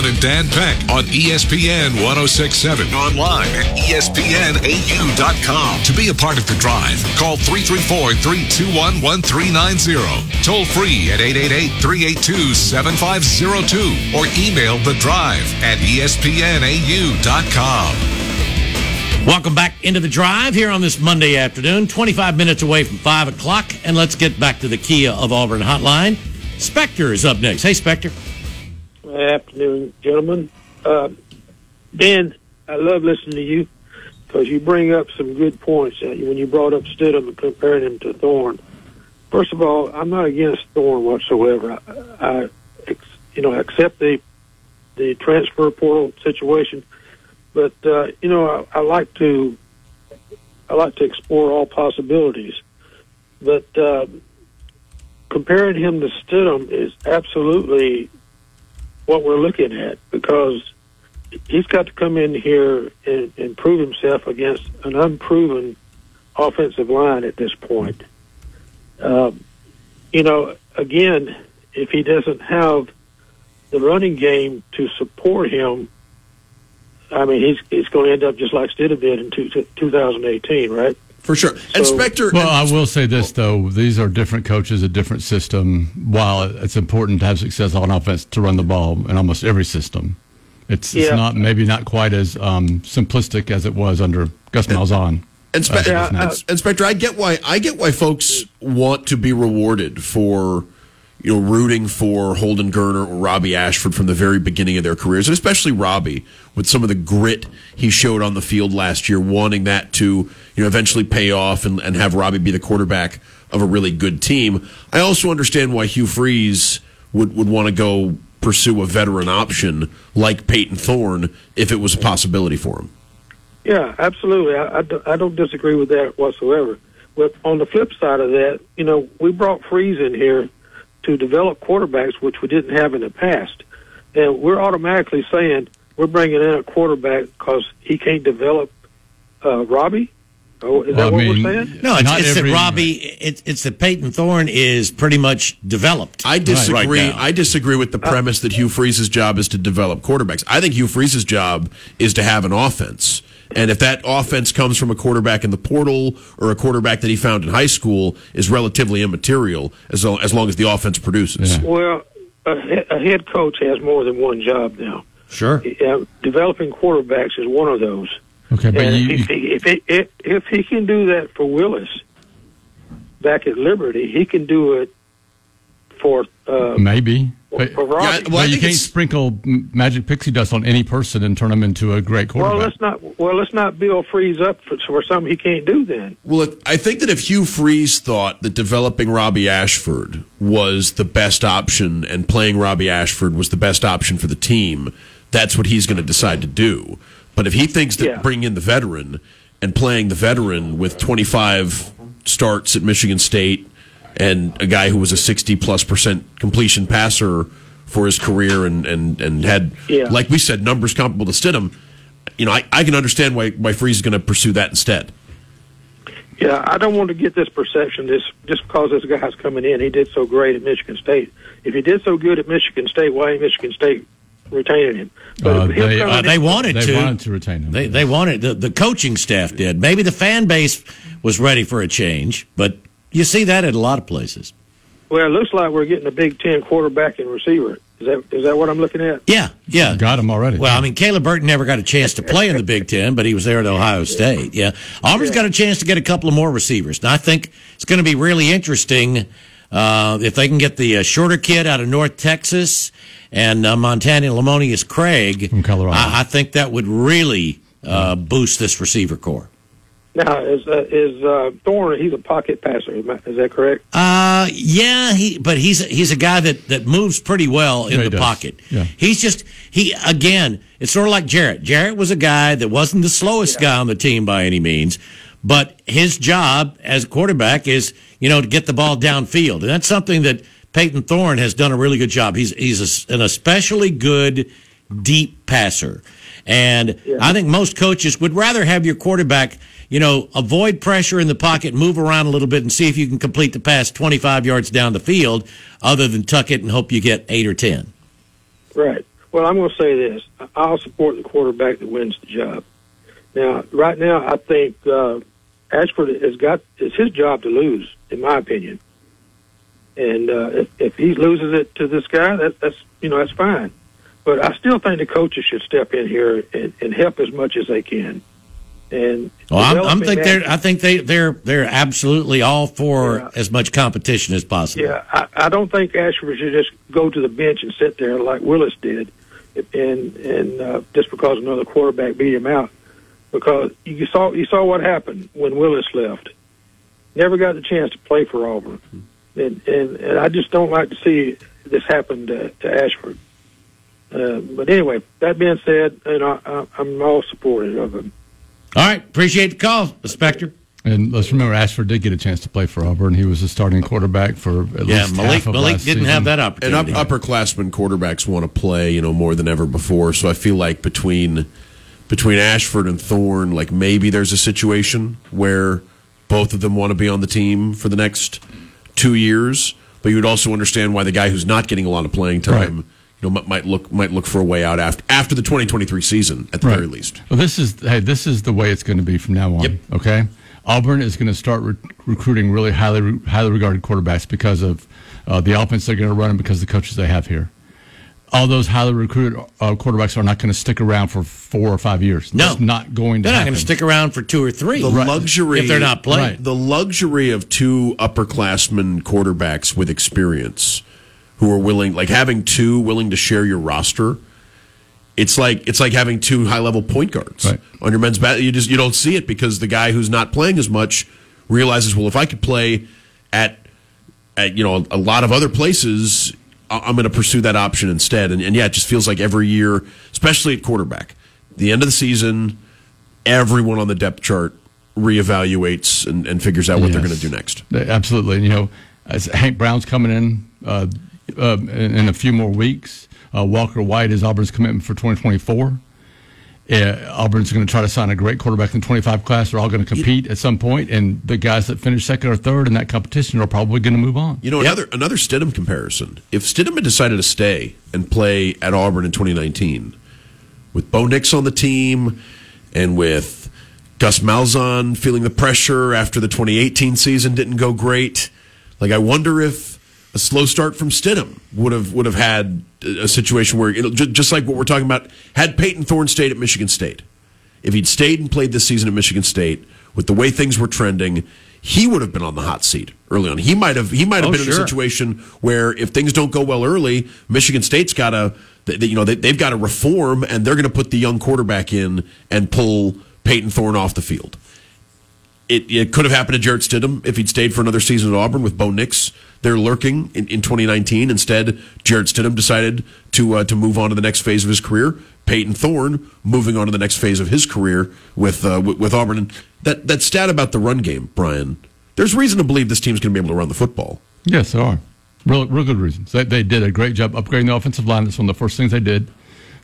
Bill and Dan Peck on ESPN 1067. Online at ESPNAU.com. To be a part of the drive, call 334 321 1390. Toll free at 888 382 7502 or email the drive at ESPNAU.com. Welcome back into the drive here on this Monday afternoon, 25 minutes away from 5 o'clock. And let's get back to the Kia of Auburn hotline. Spectre is up next. Hey, Spectre. Afternoon, gentlemen. Uh, Dan, I love listening to you because you bring up some good points when you brought up Stidham and comparing him to Thorne. First of all, I'm not against Thorne whatsoever. I, I you know, accept the the transfer portal situation, but uh, you know, I, I like to I like to explore all possibilities. But uh, comparing him to Stidham is absolutely what we're looking at because he's got to come in here and, and prove himself against an unproven offensive line at this point. Um, you know, again, if he doesn't have the running game to support him, I mean, he's he's going to end up just like Stidham did in two, 2018, right? For sure. And So- Spectre. Well, I will say this though: these are different coaches, a different system. While it's important to have success on offense to run the ball in almost every system, it's, it's not maybe not quite as um, simplistic as it was under Gus Malzahn. And, Spe- Uh, Yeah, nice. and Spectre, I get why I get why folks want to be rewarded for you know rooting for Holden Geriner or Robbie Ashford from the very beginning of their careers, and especially Robbie with some of the grit he showed on the field last year, wanting that to you know eventually pay off and, and have Robbie be the quarterback of a really good team. I also understand why Hugh Freeze would would want to go pursue a veteran option like Payton Thorne if it was a possibility for him. Yeah, absolutely. I, I, don't- I don't disagree with that whatsoever. But on the flip side of that, you know, we brought Freeze in here to develop quarterbacks, which we didn't have in the past. And we're automatically saying we're bringing in a quarterback because he can't develop uh, Robbie. Oh, is Well, that I what mean, we're saying? No, it's, Not it's that every- Robbie, it's, it's that Payton Thorne is pretty much developed. I disagree. Right. I disagree with the premise that Hugh Freeze's job is to develop quarterbacks. I think Hugh Freeze's job is to have an offense. And if that offense comes from a quarterback in the portal or a quarterback that he found in high school, is relatively immaterial as long as, long as the offense produces. Yeah. Well, a, a head coach has more than one job now. Sure. Uh, developing quarterbacks is one of those. Okay, but and you, if, he, if, he, if if he can do that for Willis back at Liberty, he can do it for uh, maybe. But, for Robbie. Yeah, well, you can't sprinkle magic pixie dust on any person and turn them into a great quarterback. well, quarterback. let's not. Well, let's not Bill Freeze up for, for something he can't do. Then Well, it- I think that if Hugh Freeze thought that developing Robbie Ashford was the best option and playing Robbie Ashford was the best option for the team, that's what he's going to decide to do. But if he thinks that Yeah. bringing in the veteran and playing the veteran with 25 starts at Michigan State and a guy who was a 60 plus percent completion passer for his career and, and, and had, Yeah. like we said, numbers comparable to Stidham, you know, I, I can understand why, why Freeze is going to pursue that instead. Yeah, I don't want to get this perception this just because this guy's coming in. He did so great at Michigan State. If he did so good at Michigan State, why ain't Michigan State retaining him? But Uh, if him they- Uh, in- they wanted they to. wanted to retain him. They they wanted the, the coaching staff did. Maybe the fan base was ready for a change, but you see that at a lot of places. well, it looks like we're getting a Big Ten quarterback and receiver. Is that is that what I'm looking at? Yeah, yeah. Got him already. Well, I mean, Caleb Burton never got a chance to play in the Big Ten, but he was there at Ohio State. Yeah, Auburn's got a chance to get a couple of more receivers, and I think it's going to be really interesting uh, if they can get the uh, shorter kid out of North Texas and uh, Montana Lemonious Craig From Colorado. I, I think that would really uh, boost this receiver core. Now is uh, is uh, Thorne? He's a pocket passer. Is that correct? Uh, yeah, he, but he's he's a guy that, that moves pretty well in Yeah, the does. pocket. Yeah. He's just he again. It's sort of like Jarrett. Jarrett was a guy that wasn't the slowest guy on the team by any means, but his job as quarterback is you know to get the ball downfield, and that's something that Payton Thorne has done a really good job. He's he's a, an especially good deep passer, and I think most coaches would rather have your quarterback you know, avoid pressure in the pocket, move around a little bit, and see if you can complete the pass 25 yards down the field, other than tuck it and hope you get eight or 10. Right. Well, I'm going to say this. I'll support the quarterback that wins the job. Now, right now, I think uh, Ashford has got it's his job to lose, in my opinion. And uh, if, if he loses it to this guy, that, that's you know that's fine. But I still think the coaches should step in here and, and help as much as they can. And Well, I'm, I'm think they're, I think they, they're, they're absolutely all for Yeah. as much competition as possible. Yeah, I, I don't think Ashford should just go to the bench and sit there like Willis did, and and uh, just because another quarterback beat him out, because you saw you saw what happened when Willis left. Never got the chance to play for Auburn, and and, and I just don't like to see this happen to, to Ashford. Uh, but anyway, that being said, and I, I, I'm all supportive of him. All right. Appreciate the call, Inspector. and let's remember, Ashford did get a chance to play for Auburn. He was a starting quarterback for at Yeah, least Malik, half of Yeah, Malik last didn't season. have that And opportunity. up, upperclassmen quarterbacks want to play, you know, more than ever before. So I feel like between between Ashford and Thorne, like maybe there's a situation where both of them want to be on the team for the next two years. But you would also understand why the guy who's not getting a lot of playing time, Right. You know, might- might look might look for a way out after after the 2023 season at the Right. very least. Well, this is hey, this is the way it's going to be from now on. Yep. Okay, Auburn is going to start re- recruiting really highly highly regarded quarterbacks because of uh, the offense they're going to run and because of the coaches they have here. All those highly recruited uh, quarterbacks are not going to stick around for four or five years. No. That's not going to. they're not going to stick around for two or three. The luxury If they're not playing. Right. the luxury of two upperclassmen quarterbacks with experience who are willing like having two willing to share your roster it's like it's like having two high level point guards Right. on your men's bat you just you don't see it because the guy who's not playing as much realizes well if I could play at at you know a, lot of other places I'm going to pursue that option instead and, and yeah it just feels like every year especially at quarterback the end of the season everyone on the depth chart reevaluates and, and figures out what they're going to do next. Absolutely, and You know, Hank Brown's coming in uh, uh, in, in a few more weeks. Uh, Walker White is Auburn's commitment for 2024. Uh, Auburn's going to try to sign a great quarterback in the 25 class. They're all going to compete at some point, and the guys that finish second or third in that competition are probably going to move on. You know, another another Stidham comparison. If Stidham had decided to stay and play at Auburn in 2019, with Bo Nix on the team, and with Gus Malzahn feeling the pressure after the 2018 season didn't go great. Like I wonder if a slow start from Stidham would have would have had a situation where it'll, just like what we're talking about had Payton Thorne stayed at Michigan State. If he'd stayed and played this season at Michigan State with the way things were trending, he would have been on the hot seat early on. He might have he might have Oh, been in a situation where if things don't go well early, Michigan State's got to you know they, they've got to reform and they're going to put the young quarterback in and pull Payton Thorne off the field. It, it could have happened to Jarrett Stidham if he'd stayed for another season at Auburn with Bo Nix there lurking in, in 2019. Instead, Jarrett Stidham decided to uh, to move on to the next phase of his career. Payton Thorne moving on to the next phase of his career with uh, with, with Auburn. And that that stat about the run game, Brian. There's reason to believe this team's going to be able to run the football. Yes, there are. Real, real good reasons. They, they did a great job upgrading the offensive line. That's one of the first things they did.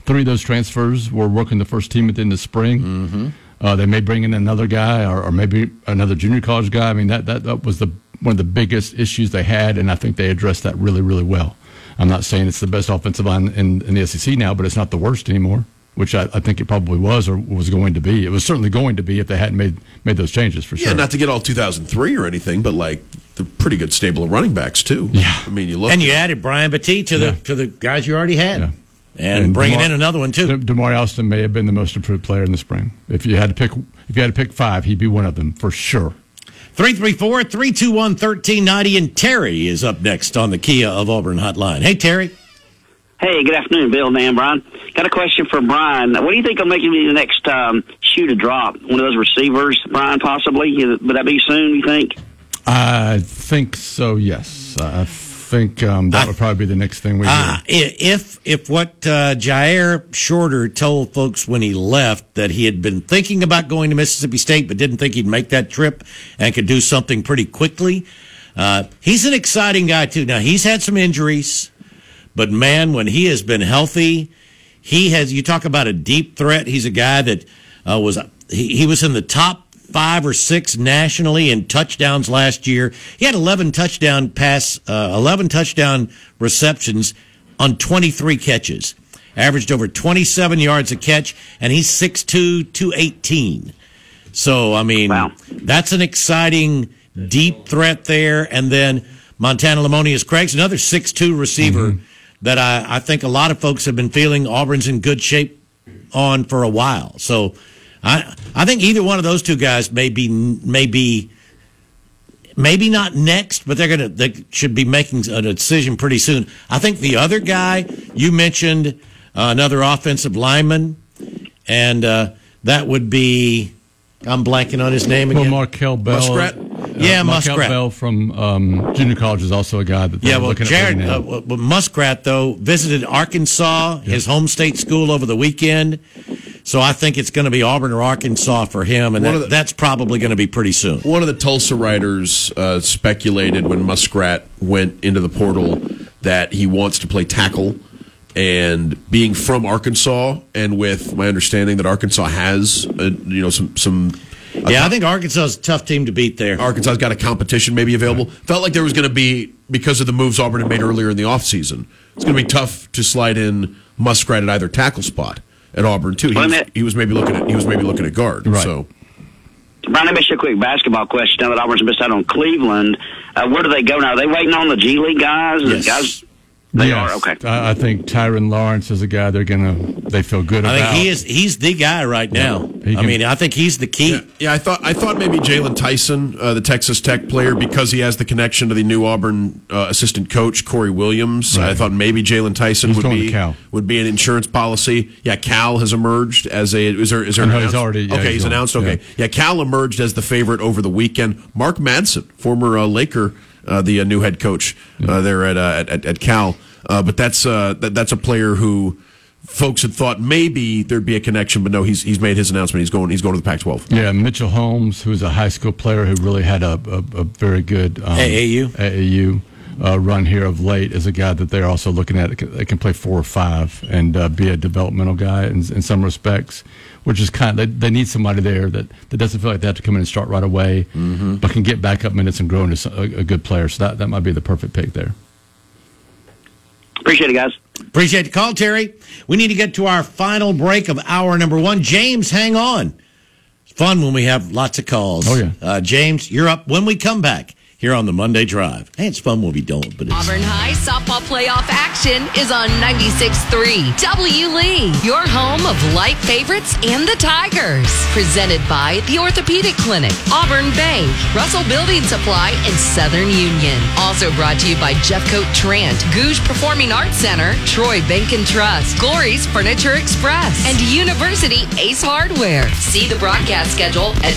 Three of those transfers were working the first team at the end of spring. Mm-hmm. Uh, they may bring in another guy or, or maybe another junior college guy. I mean, that, that, that was the one of the biggest issues they had, and I think they addressed that really, really well. I'm not saying it's the best offensive line in, in the SEC now, but it's not the worst anymore, which I, I think it probably was or was going to be. It was certainly going to be if they hadn't made made those changes for sure. Yeah, sure. not to get all 2003 or anything, but like the pretty good stable of running backs too. Yeah. I mean you look And you added Brian Battie to the to the guys you already had, Yeah. and, And bringing DeMar- in another one too. De- Demar Alston may have been the most improved player in the spring. If you had to pick, if you had to pick five, he'd be one of them for sure. 334 321 1390. And Terry is up next on the Kia of Auburn hotline. Hey, Terry. Hey, good afternoon, Bill, Dan, Brian. Got a question for Brian. What do you think will make him be the next um, shoe to drop? One of those receivers, Brian, possibly? Would that be soon, you think? I think so. Yes, I think um, that I- would probably be the next thing we Uh, hear. i- if if what uh, Jyaire Shorter told folks when he left that he had been thinking about going to Mississippi State but didn't think he'd make that trip and could do something pretty quickly, uh, he's an exciting guy too. Now he's had some injuries, but man, when he has been healthy, he has. You talk about a deep threat. He's a guy that uh, was he, he was in the top five or six nationally in touchdowns last year. He had 11 touchdown pass, uh, 11 touchdown receptions on 23 catches. Averaged over 27 yards a catch, and he's 6'2", 218. So, I mean, Wow. that's an exciting deep threat there. And then Montana Lemonious Craig's another 6'2 receiver that I, I think a lot of folks have been feeling Auburn's in good shape on for a while. So I I think either one of those two guys may be may be maybe not next, but they're gonna they should be making a decision pretty soon. I think the other guy you mentioned uh, another offensive lineman, and uh, that would be I'm blanking on his name Well, again. Markel Bell, Muskrat? Uh, Yeah, Markel Muskrat. Bell from um, junior college is also a guy that they're Yeah, well, looking Jared at. uh, bringing in. well, Muskrat though visited Arkansas, his home state school, over the weekend. So I think it's going to be Auburn or Arkansas for him, and that, the- that's probably going to be pretty soon. One of the Tulsa writers uh, speculated when Muskrat went into the portal that he wants to play tackle. And being from Arkansas, and with my understanding that Arkansas has, uh, you know, some some Yeah, I think Arkansas is a tough team to beat there. Arkansas's got a competition maybe available. Felt like there was going to be because of the moves Auburn had made earlier in the offseason. It's going to be tough to slide in Muskrat at either tackle spot at Auburn too. He was, that- he was maybe looking at he was maybe looking at guard. Right. So Brian, let me ask you a quick basketball question. Now that Auburn's missed out on Cleveland, uh, where do they go now? Are they waiting on the G League guys? The Yes. guys they Yes. are? Okay. I, I think Tyron Lawrence is a guy they're gonna they feel good I about. I think he is he's the guy right now. he I mean, I think he's the key. yeah, yeah, I thought I thought maybe Jaylon Tyson, uh, the Texas Tech player, because he has the connection to the new Auburn uh, assistant coach Corey Williams. I thought maybe Jaylon Tyson He's would be Cal. would be an insurance policy. Yeah, Cal has emerged as a is there is there I an he's already- yeah, okay he's he's announced okay yeah. Cal emerged as the favorite over the weekend. Mark Madsen, former uh, Laker, uh, the uh, new head coach uh, there at, uh, at, at at Cal, uh, but that's uh, that, that's a player who. Folks had thought maybe there'd be a connection, but no, he's he's made his announcement. He's going he's going to the Pac-12. Yeah, Mitchell Holmes, who's a high school player who really had a, a, a very good um, AAU? AAU uh, run here of late, is a guy that they're also looking at. That can play four or five and uh, be a developmental guy in, in some respects, which is kind. Of, they, they need somebody there that, that doesn't feel like they have to come in and start right away, but can get back up minutes and grow into a, a good player. So that, that might be the perfect pick there. Appreciate it, guys. Appreciate the call, Terry. We need to get to our final break of hour number one. James, hang on. It's fun when we have lots of calls. Oh, yeah. Uh, James, you're up when we come back here on the Monday Drive. Hey, it's fun when we don't, but it's. Auburn High softball playoff action is on 96.3 W. Lee, your home of light favorites and the Tigers. Presented by the Orthopedic Clinic, Auburn Bank, Russell Building Supply, and Southern Union. Also brought to you by Jeffcoat Trant, Gogue Performing Arts Center, Troy Bank and Trust, Glory's Furniture Express, and University Ace Hardware. See the broadcast schedule at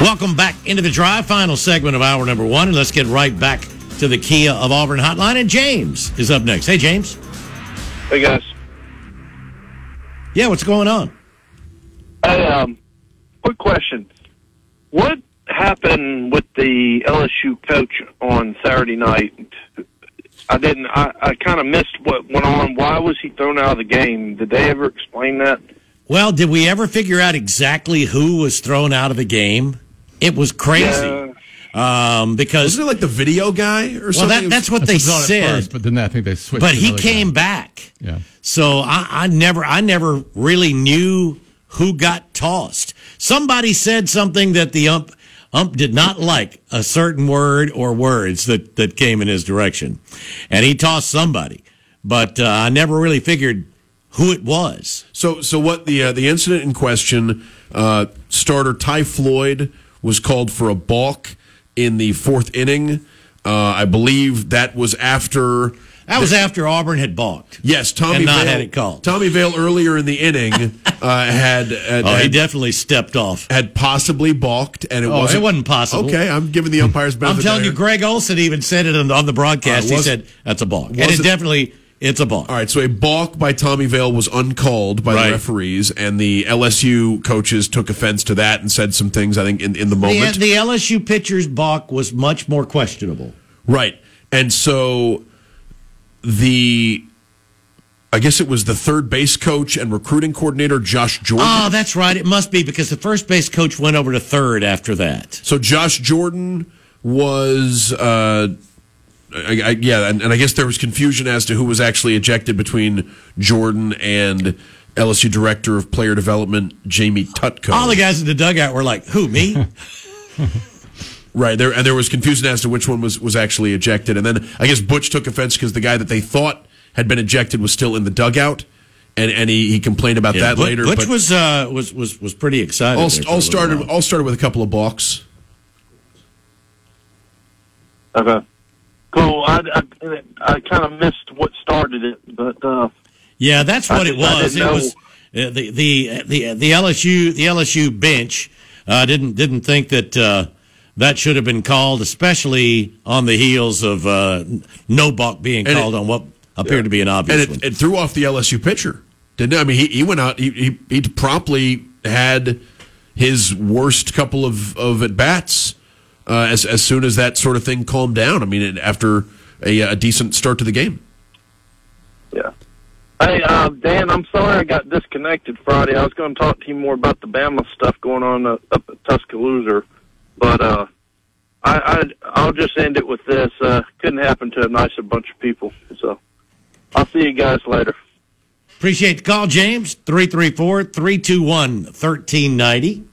Welcome back into the drive, final segment of hour number one, and let's get right back to the Kia of Auburn hotline. And James is up next. Hey, James. Hey guys. Yeah, what's going on? Hey, um, quick question. What happened with the LSU coach on Saturday night? I didn't. I, I kind of missed what went on. Why was he thrown out of the game? Did they ever explain that? Well, did we ever figure out exactly who was thrown out of the game? It was crazy. Um, because Wasn't it like the video guy or well, something? that, that's what they That's what I thought at said. first, but then I think they switched. but he came guy. back. Yeah. So I, I never, I never really knew who got tossed. Somebody said something that the ump, ump did not like a certain word or words that that came in his direction, and he tossed somebody. But uh, I never really figured who it was. So, so what the uh, the incident in question? Uh, starter Ty Floyd was called for a balk in the fourth inning. Uh, I believe that was after. That was after Auburn had balked. Yes, Tommy And not Vail, had it called. Tommy Vail earlier in the inning uh, had, had, Oh, he had, definitely stepped off. had possibly balked, and it Oh, wasn't. it wasn't possible. Okay, I'm giving the umpires benefit. I'm telling you, Greg Olson even said it on, on the broadcast. Uh, he said that's a balk, and it- definitely it's a balk. All right, so a balk by Tommy Vail was uncalled by Right. the referees, and the LSU coaches took offense to that and said some things. I think in, in the The, moment, the LSU pitcher's balk was much more questionable. right? And so the, I guess it was the third base coach and recruiting coordinator Josh Jordan. Oh, that's right. It must be because the first base coach went over to third after that. So Josh Jordan was, uh, I, I, yeah, and, and I guess there was confusion as to who was actually ejected between Jordan and LSU director of player development Jamie Tutko. All the guys in the dugout were like, "Who me?" Right there, and there was confusion as to which one was was actually ejected, and then I guess Butch took offense because the guy that they thought had been ejected was still in the dugout, and and he, he complained about Yeah, that Butch- later. Butch was uh, was was was pretty excited. all, there for all started while. all started with a couple of balks. Okay. Cool. I, I, I kind of missed what started it, but uh, Yeah, that's what I it was. It know. was uh, the the the the LSU the LSU bench uh, didn't didn't think that uh, that should have been called, especially on the heels of uh, no balk being And it- called on what appeared to be an obvious and one. it, it threw off the LSU pitcher. Didn't it? I mean, he, he went out. He, he he promptly had his worst couple of of at bats uh, as as soon as that sort of thing calmed down. I mean, after a, a decent start to the game. yeah. Hey, uh, Dan, I'm sorry I got disconnected Friday. I was going to talk to you more about the Bama stuff going on uh, up at Tuscaloosa, but uh, I, I I'll just end it with this. Uh, couldn't happen to a nicer bunch of people. So I'll see you guys later. Appreciate the call, James. 334 321 1390.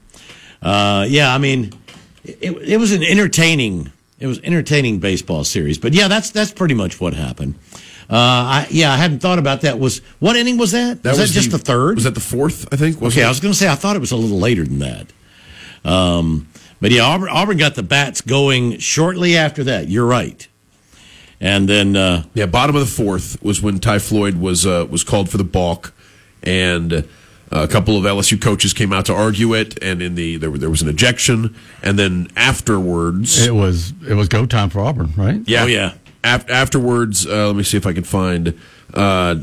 Uh, Yeah, I mean, it, it was an entertaining. It was entertaining baseball series, but yeah, that's that's pretty much what happened. Uh, I, yeah, I hadn't thought about that. Was what inning was that? was, that just the, third? Was that the fourth? I think. okay, it? I was going to say I thought it was a little later than that. Um, but yeah, Auburn, Auburn got the bats going shortly after that. You're right, and then uh, Yeah, bottom of the fourth was when Ty Floyd was uh, was called for the balk, and uh, a couple of LSU coaches came out to argue it, and in the there, there was an ejection, and then afterwards, It was it was go time for Auburn, right? yeah, Oh, yeah. Af- afterwards, uh, let me see if I can find. Uh,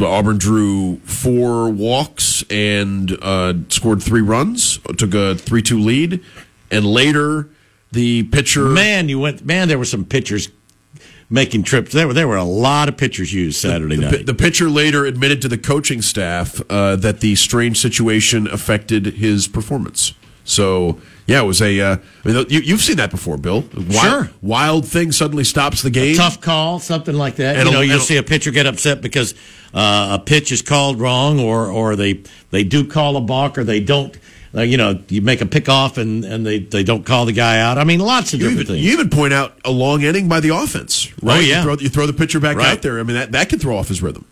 Auburn drew four walks and uh, scored three runs, took a three-two lead, and later the pitcher. Man, you went. Man, there were some pitchers making trips. There were there were a lot of pitchers used Saturday the, night. The pitcher later admitted to the coaching staff uh, that the strange situation affected his performance. So yeah, it was a. Uh, I mean, you, have seen that before, Bill. Wild, sure. Wild thing suddenly stops the game. A tough call, something like that. And you know, you'll see a pitcher get upset because uh, a pitch is called wrong, or or they they do call a balk, or they don't. Uh, you know, you make a pick off and, and they, they don't call the guy out. I mean, lots of You different even, things. you even point out a long inning by the offense, right? Oh, yeah. You throw, you throw the pitcher back Right. out there. I mean, that, that can throw off his rhythm.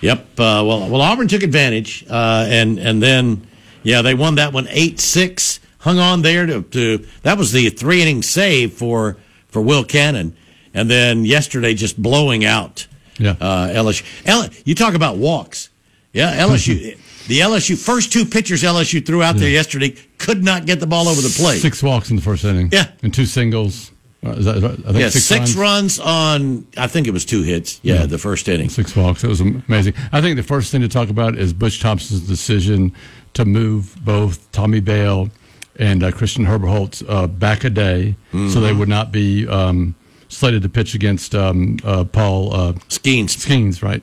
Yep. Uh, well, well, Auburn took advantage, uh, and and then yeah, they won that one eight six. Hung on there to, to that was the three inning save for for Will Cannon, and then yesterday just blowing out Yeah. uh, LSU. L- you talk about walks, yeah. LSU, the LSU first two pitchers LSU threw out there yesterday could not get the ball over the plate. Six walks in the first inning. Yeah. And two singles. Uh, is that. I think yeah, six, six, runs. runs. on I think it was two hits. Yeah, Yeah. the first inning. Six walks. It was amazing. I think the first thing to talk about is Butch Thompson's decision to move both Tommy Vail and uh, Christian Herberholz uh, back a day so Mm-hmm. they would not be um, slated to pitch against um, uh, Paul uh, Skenes. Skenes, right?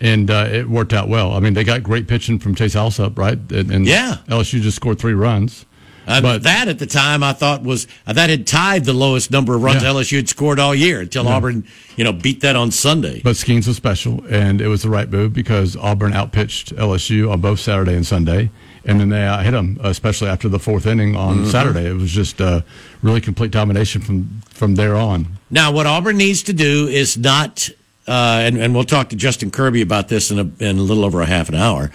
And uh, it worked out well. I mean, they got great pitching from Chase Allsup, right? And, and Yeah. LSU just scored three runs. Uh, But- that at the time I thought was uh, that had tied the lowest number of runs Yeah. LSU had scored all year until Auburn, you know, beat that on Sunday. But Skenes was special, and it was the right move because Auburn outpitched LSU on both Saturday and Sunday, and then they uh, hit them, especially after the fourth inning on Mm-hmm. Saturday. It was just uh, really complete domination from from there on. Now, what Auburn needs to do is not, uh, and, and we'll talk to Justin Kirby about this in a, in a little over a half an hour.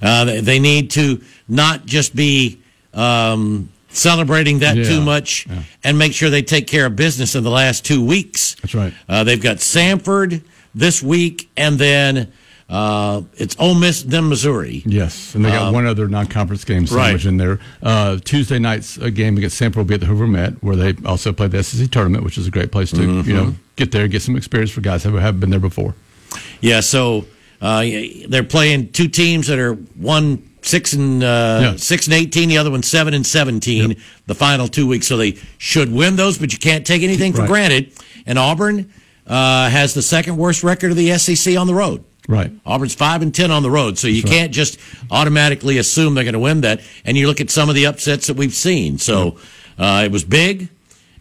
Uh, they, they need to not just be um, celebrating that Yeah, too much yeah. and make sure they take care of business in the last two weeks. That's right. Uh, they've got Samford this week, and then uh, it's Ole Miss, then Missouri. Yes, and they got one other non-conference game sandwiched Um, right. in there. Uh, Tuesday night's uh, game against Samford will be at the Hoover Met, where they also play the SEC tournament, which is a great place to Mm-hmm. you know get there, and get some experience for guys who haven't been there before. Yeah, so uh, they're playing two teams that are one six and uh, Yeah. six and eighteen, the other one seven and seventeen. The final two weeks, so they should win those, but you can't take anything for Right. granted. And Auburn uh, has the second worst record of the SEC on the road. Right. Auburn's five and ten on the road, so you can't just automatically assume they're going to win that. And you look at some of the upsets that we've seen. So uh, it was big,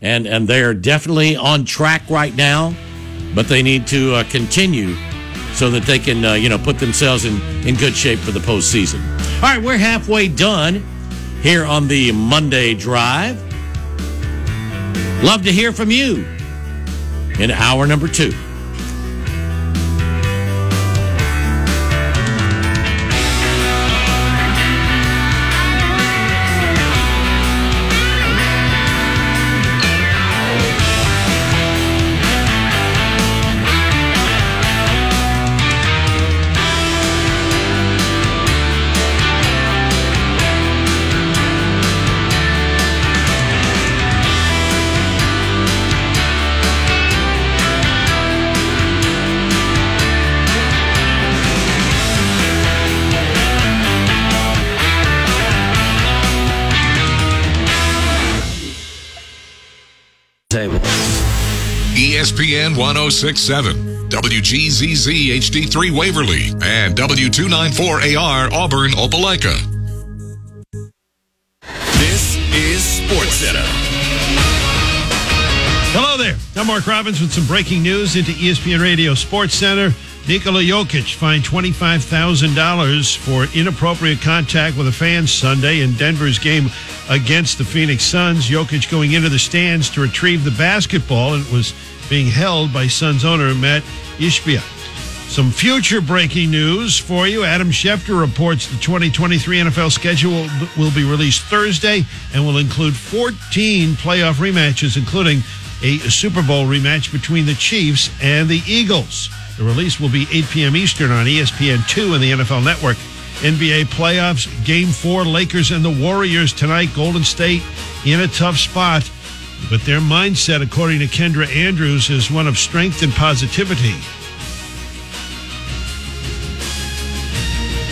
and and they're definitely on track right now, but they need to uh, continue so that they can uh, you know put themselves in in good shape for the postseason. All right, we're halfway done here on the Monday Drive. Love to hear from you in hour number two. ESPN 1067, WGZZ HD3 Waverly, and W294AR Auburn Opelika. This is Sports Center. Hello there. I'm Mark Robbins with some breaking news into ESPN Radio Sports Center. Nikola Jokic fined $25,000 for inappropriate contact with a fan Sunday in Denver's game against the Phoenix Suns. Jokic going into the stands to retrieve the basketball and it was being held by Suns owner Matt Ishbia. Some future breaking news for you. Adam Schefter reports the 2023 NFL schedule will be released Thursday and will include 14 playoff rematches, including a Super Bowl rematch between the Chiefs and the Eagles. The release will be 8 p.m. Eastern on E ESPN2 and the NFL Network. NBA playoffs, Game 4, Lakers and the Warriors tonight. Golden State in a tough spot, but their mindset, according to Kendra Andrews, is one of strength and positivity.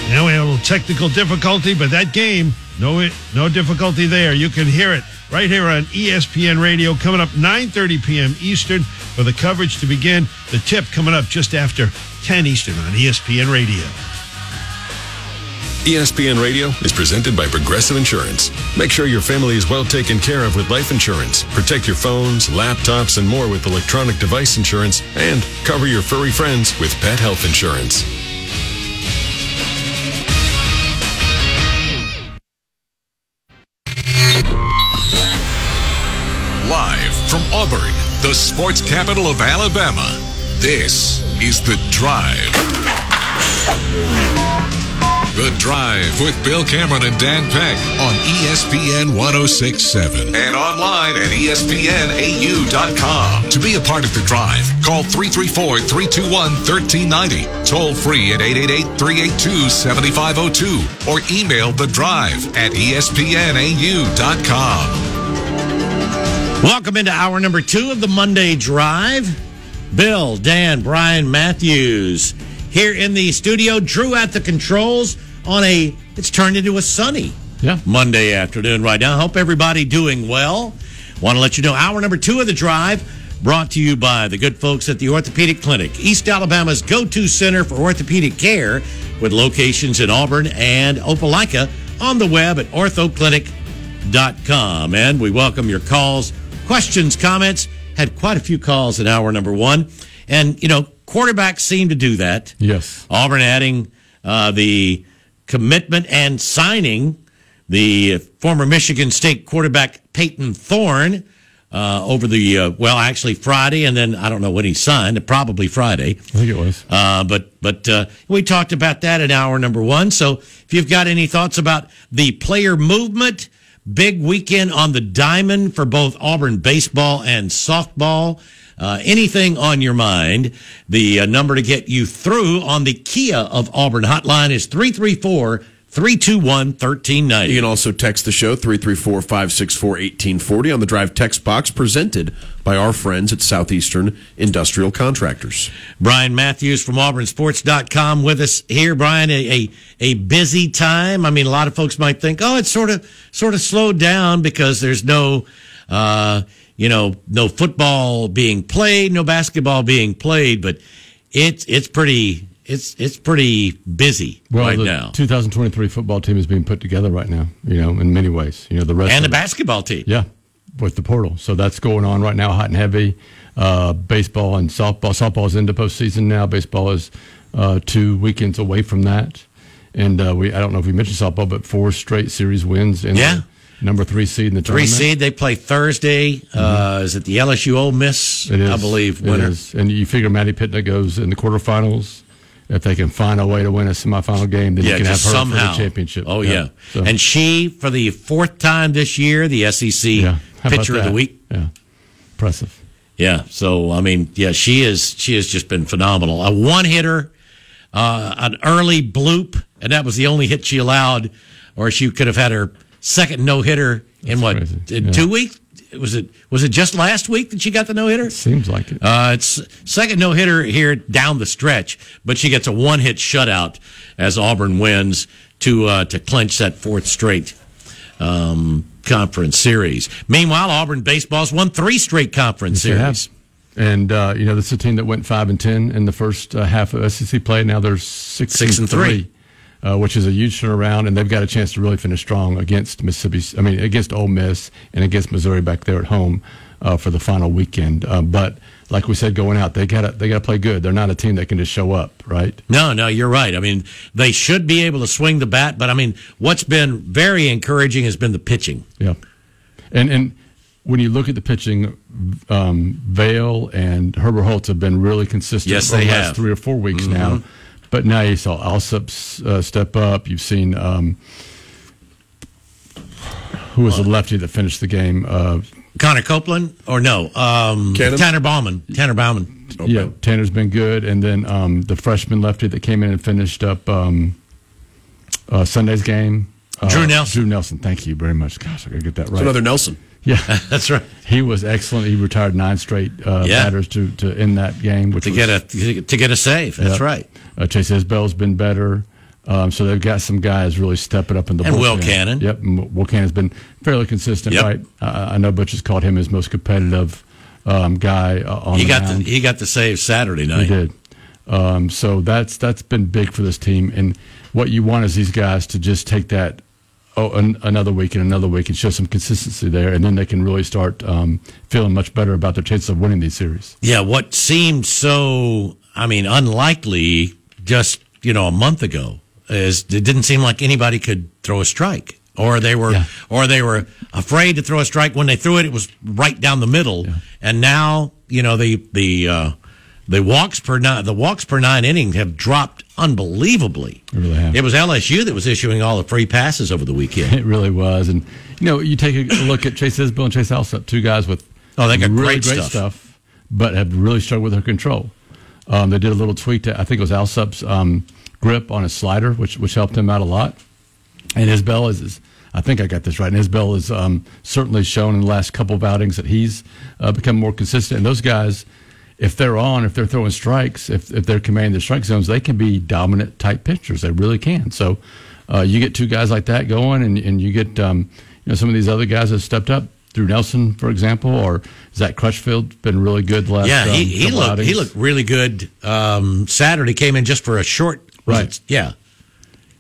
Now we have a little technical difficulty, but that game, no, no difficulty there. You can hear it right here on ESPN Radio coming up 9:30 p.m. Eastern for the coverage to begin. The tip coming up just after 10 Eastern on ESPN Radio. ESPN Radio is presented by Progressive Insurance. Make sure your family is well taken care of with life insurance. Protect your phones, laptops, and more with electronic device insurance. And cover your furry friends with pet health insurance. Live from Auburn, the sports capital of Alabama, this is The Drive. The Drive with Bill Cameron and Dan Peck on ESPN 1067 and online at ESPNAU.com. To be a part of The Drive, call 334 321 1390, toll free at 888 382 7502, or email The Drive at ESPNAU.com. Welcome into hour number two of the Monday Drive. Bill, Dan, Brian, Matthews here in the studio. Drew at the controls on a, it's turned into a sunny Yeah. Monday afternoon right now. Hope everybody doing well. Want to let you know hour number two of the drive brought to you by the good folks at the Orthopedic Clinic, East Alabama's go-to center for orthopedic care with locations in Auburn and Opelika on the web at orthoclinic.com. And we welcome your calls, questions, comments. Had quite a few calls in hour number one. And, you know, quarterbacks seem to do that. Yes. Auburn adding uh, the commitment and signing the former Michigan State quarterback Payton Thorne uh, over the uh, well, actually Friday, and then I don't know when he signed. Probably Friday. I think it was. Uh, but but uh, we talked about that in hour number one. So if you've got any thoughts about the player movement, big weekend on the diamond for both Auburn baseball and softball. Uh, anything on your mind, the uh, number to get you through on the Kia of Auburn hotline is 334 321 1390. You can also text the show 334 564 1840 on the Drive text box presented by our friends at Southeastern Industrial Contractors. Brian Matthews from AuburnSports.com with us here. Brian, a, a, a busy time. I mean, a lot of folks might think, oh, it's sort of sort of slowed down because there's no, uh, you know, no football being played, no basketball being played, but it's it's pretty it's it's pretty busy Well, right the now. 2023 football team is being put together right now. You know, in many ways. You know, the rest And the basketball team. Yeah, with the portal. So that's going on right now, hot and heavy. Uh, baseball and softball. Softball is into postseason now. Baseball is uh, two weekends away from that. And uh, we, I don't know if we mentioned softball, but four straight series wins. And Yeah. Number three seed in the tournament. Three tournament. seed. They play Thursday. Uh, is it the LSU Ole Miss? It is, I believe It winner. is. And you figure Maddie Pittman goes in the quarterfinals. If they can find a way to win a semifinal game, then you can have her just for the championship. Oh yeah, So- and she for the fourth time this year, the SEC Yeah. Pitcher of the? Week. Yeah, impressive. Yeah, so I mean, yeah, she is. She has just been phenomenal. A one hitter, uh, an early bloop, and that was the only hit she allowed, or she could have had her second no hitter in what crazy. in Yeah. two weeks. Was it was it just last week that she got the no hitter? Seems like it. Uh, it's second no hitter here down the stretch, but she gets a one hit shutout as Auburn wins to uh, to clinch that fourth straight um, conference series. Meanwhile, Auburn baseball's won three straight conference have. series. And uh, you know, this is a team that went five and ten in the first uh, half of SEC play. Now they're six, Six and three. Uh, which is a huge turnaround, and they've got a chance to really finish strong against Mississippi. I mean, against Ole Miss and against Missouri back there at home uh, for the final weekend. Uh, but like we said, going out, they got to they got to play good. They're not a team that can just show up, right? No, no, you're right. I mean, they should be able to swing the bat, but I mean, what's been very encouraging has been the pitching. Yeah, and and when you look at the pitching, um, Vail and Herberholz have been really consistent. Yes, they the have. last three or four weeks Mhm. now. But now you saw Allsup uh, step up. You've seen um, who was the lefty that finished the game? Uh, Connor Copeland or no? Um, Tanner Bauman. Tanner Bauman. Yeah, Tanner's been good, and then um, the freshman lefty that came in and finished up um, uh, Sunday's game. Uh, Drew Nelson. Drew Nelson. Thank you very much. Gosh, I gotta get that right. another Nelson. Yeah, that's right. He was excellent. He retired nine straight uh, Yeah. batters to, to end that game, which To was, get a to get a save. That's Yeah. right. Uh, Chase Isbell's been better. Um, so they've got some guys really stepping up in the And Will. Cannon. Yep, Will Cannon's been fairly consistent, Yep. right? Uh, I know Butch has called him his most competitive um, guy uh, on He the got the, mound. he got the save Saturday night. He did. Um, so that's that's been big for this team. And what you want is these guys to just take that oh, an, another week and another week and show some consistency there, and then they can really start um, feeling much better about their chances of winning these series. Yeah, what seemed so, I mean, unlikely just, you know, a month ago is it didn't seem like anybody could throw a strike. Or they were, or they were afraid to throw a strike. When they threw it, it was right down the middle. And now, you know, the the uh, the walks per nine, the walks per nine inning have dropped unbelievably. They really. It was LSU that was issuing all the free passes over the weekend. It really was. And, you know, you take a look at Chase Isbell and Chase Allsup, two guys with Oh, they got really great stuff. but have really struggled with their control. Um, they did a little tweak to, I think it was Allsup's um, grip on his slider, which which helped him out a lot. And Isbell is, is I think I got this right. And Isbell has um, certainly shown in the last couple of outings that he's uh, become more consistent. And those guys, if they're on, if they're throwing strikes, if, if they're commanding the strike zones, they can be dominant type pitchers. They really can. So uh, you get two guys like that going, and, and you get um, you know some of these other guys that stepped up. Drew Nelson, for example, or Zach Crotchfelt, been really good last. Yeah, he, um, he looked outings. he looked really good. Um, Saturday came in just for a short Right. it- yeah.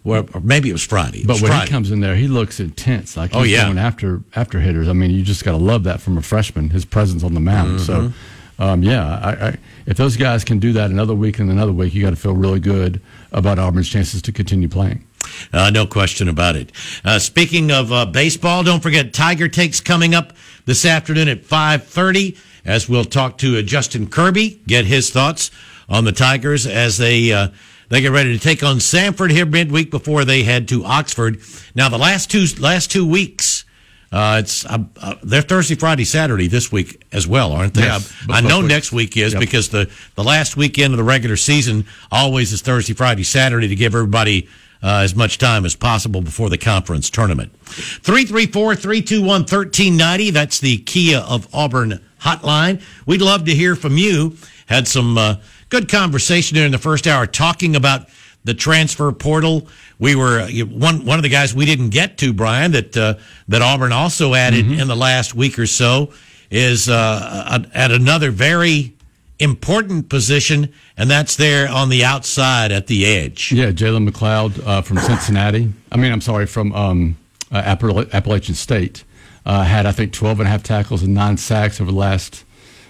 Well, or maybe it was Friday. It But was when Friday. he comes in there, he looks intense. Like Oh, yeah. going after after hitters. I mean, you just got to love that from a freshman. His presence on the mound. So, Mm-hmm. Um, yeah, I, I, if those guys can do that another week and another week, you got to feel really good about Auburn's chances to continue playing. Uh, no question about it. Uh, speaking of uh, baseball, don't forget Tiger Takes coming up this afternoon at 5.30 as we'll talk to uh, Justin Kirby, get his thoughts on the Tigers as they uh, they get ready to take on Samford here midweek before they head to Oxford. Now, the last two last two weeks, uh, it's uh, uh, they're Thursday, Friday, Saturday this week as well, aren't they? Yes, I, I know weeks. next week is Yep. because the the last weekend of the regular season always is Thursday, Friday, Saturday to give everybody uh, as much time as possible before the conference tournament. 334 321 1390. That's the Kia of Auburn hotline. We'd love to hear from you. Had some uh, good conversation in the first hour talking about the transfer portal. We were uh, one one of the guys we didn't get to, Brian, that uh, that Auburn also added in the last week or so is uh, at another very important position, and that's there on the outside at the edge. Yeah, Jalen McLeod uh, from Cincinnati. I mean, I'm sorry, from um, uh, Appala- Appalachian State. Uh, had, I think, 12 and a half tackles and nine sacks over the last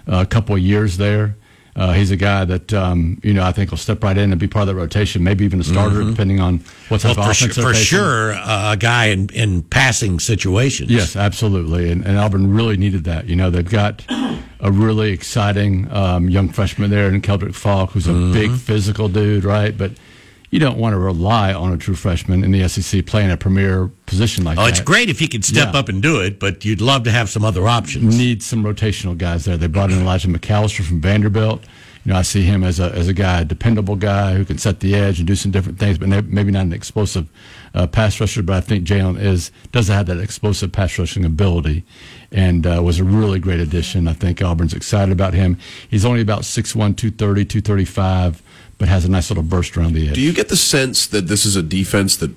uh, couple of years there. Uh, he's a guy that, um, you know, I think will step right in and be part of that rotation, maybe even a starter, Mhm. depending on what type Well, of for, offense su- they're for facing. sure, uh, a guy in, in passing situations. Yes, absolutely. And, and Auburn really needed that. You know, they've got a really exciting um, young freshman there in Keldric Faulk, who's a Mm-hmm. big physical dude, right? But you don't want to rely on a true freshman in the SEC playing a premier position like Oh, that. Oh, it's great if he could step Yeah. up and do it, but you'd love to have some other options. Need some rotational guys there. They brought in Elijah McAllister from Vanderbilt. You know, I see him as a as a guy, a dependable guy who can set the edge and do some different things, but maybe not an explosive uh, pass rusher. But I think Jalen is does have that explosive pass rushing ability, and uh, was a really great addition. I think Auburn's excited about him. He's only about 6'1", 230, 235, but has a nice little burst around the edge. Do you get the sense that this is a defense that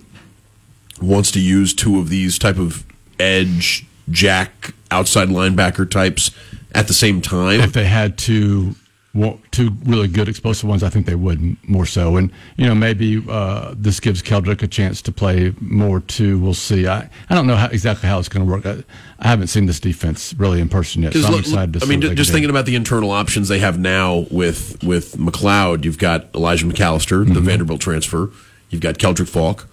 wants to use two of these type of edge jack outside linebacker types at the same time? if they had wa- two really good explosive ones, I think they would more so. And you know, maybe uh, this gives Keldric a chance to play more too. We'll see. I, I don't know how, exactly how it's going to work. I, I haven't seen this defense really in person yet, so 'Cause I'm excited to I see. mean, just can do. thinking about the internal options they have now with with McLeod, you've got Elijah McAllister, Mm-hmm. the Vanderbilt transfer. You've got Keldric Faulk.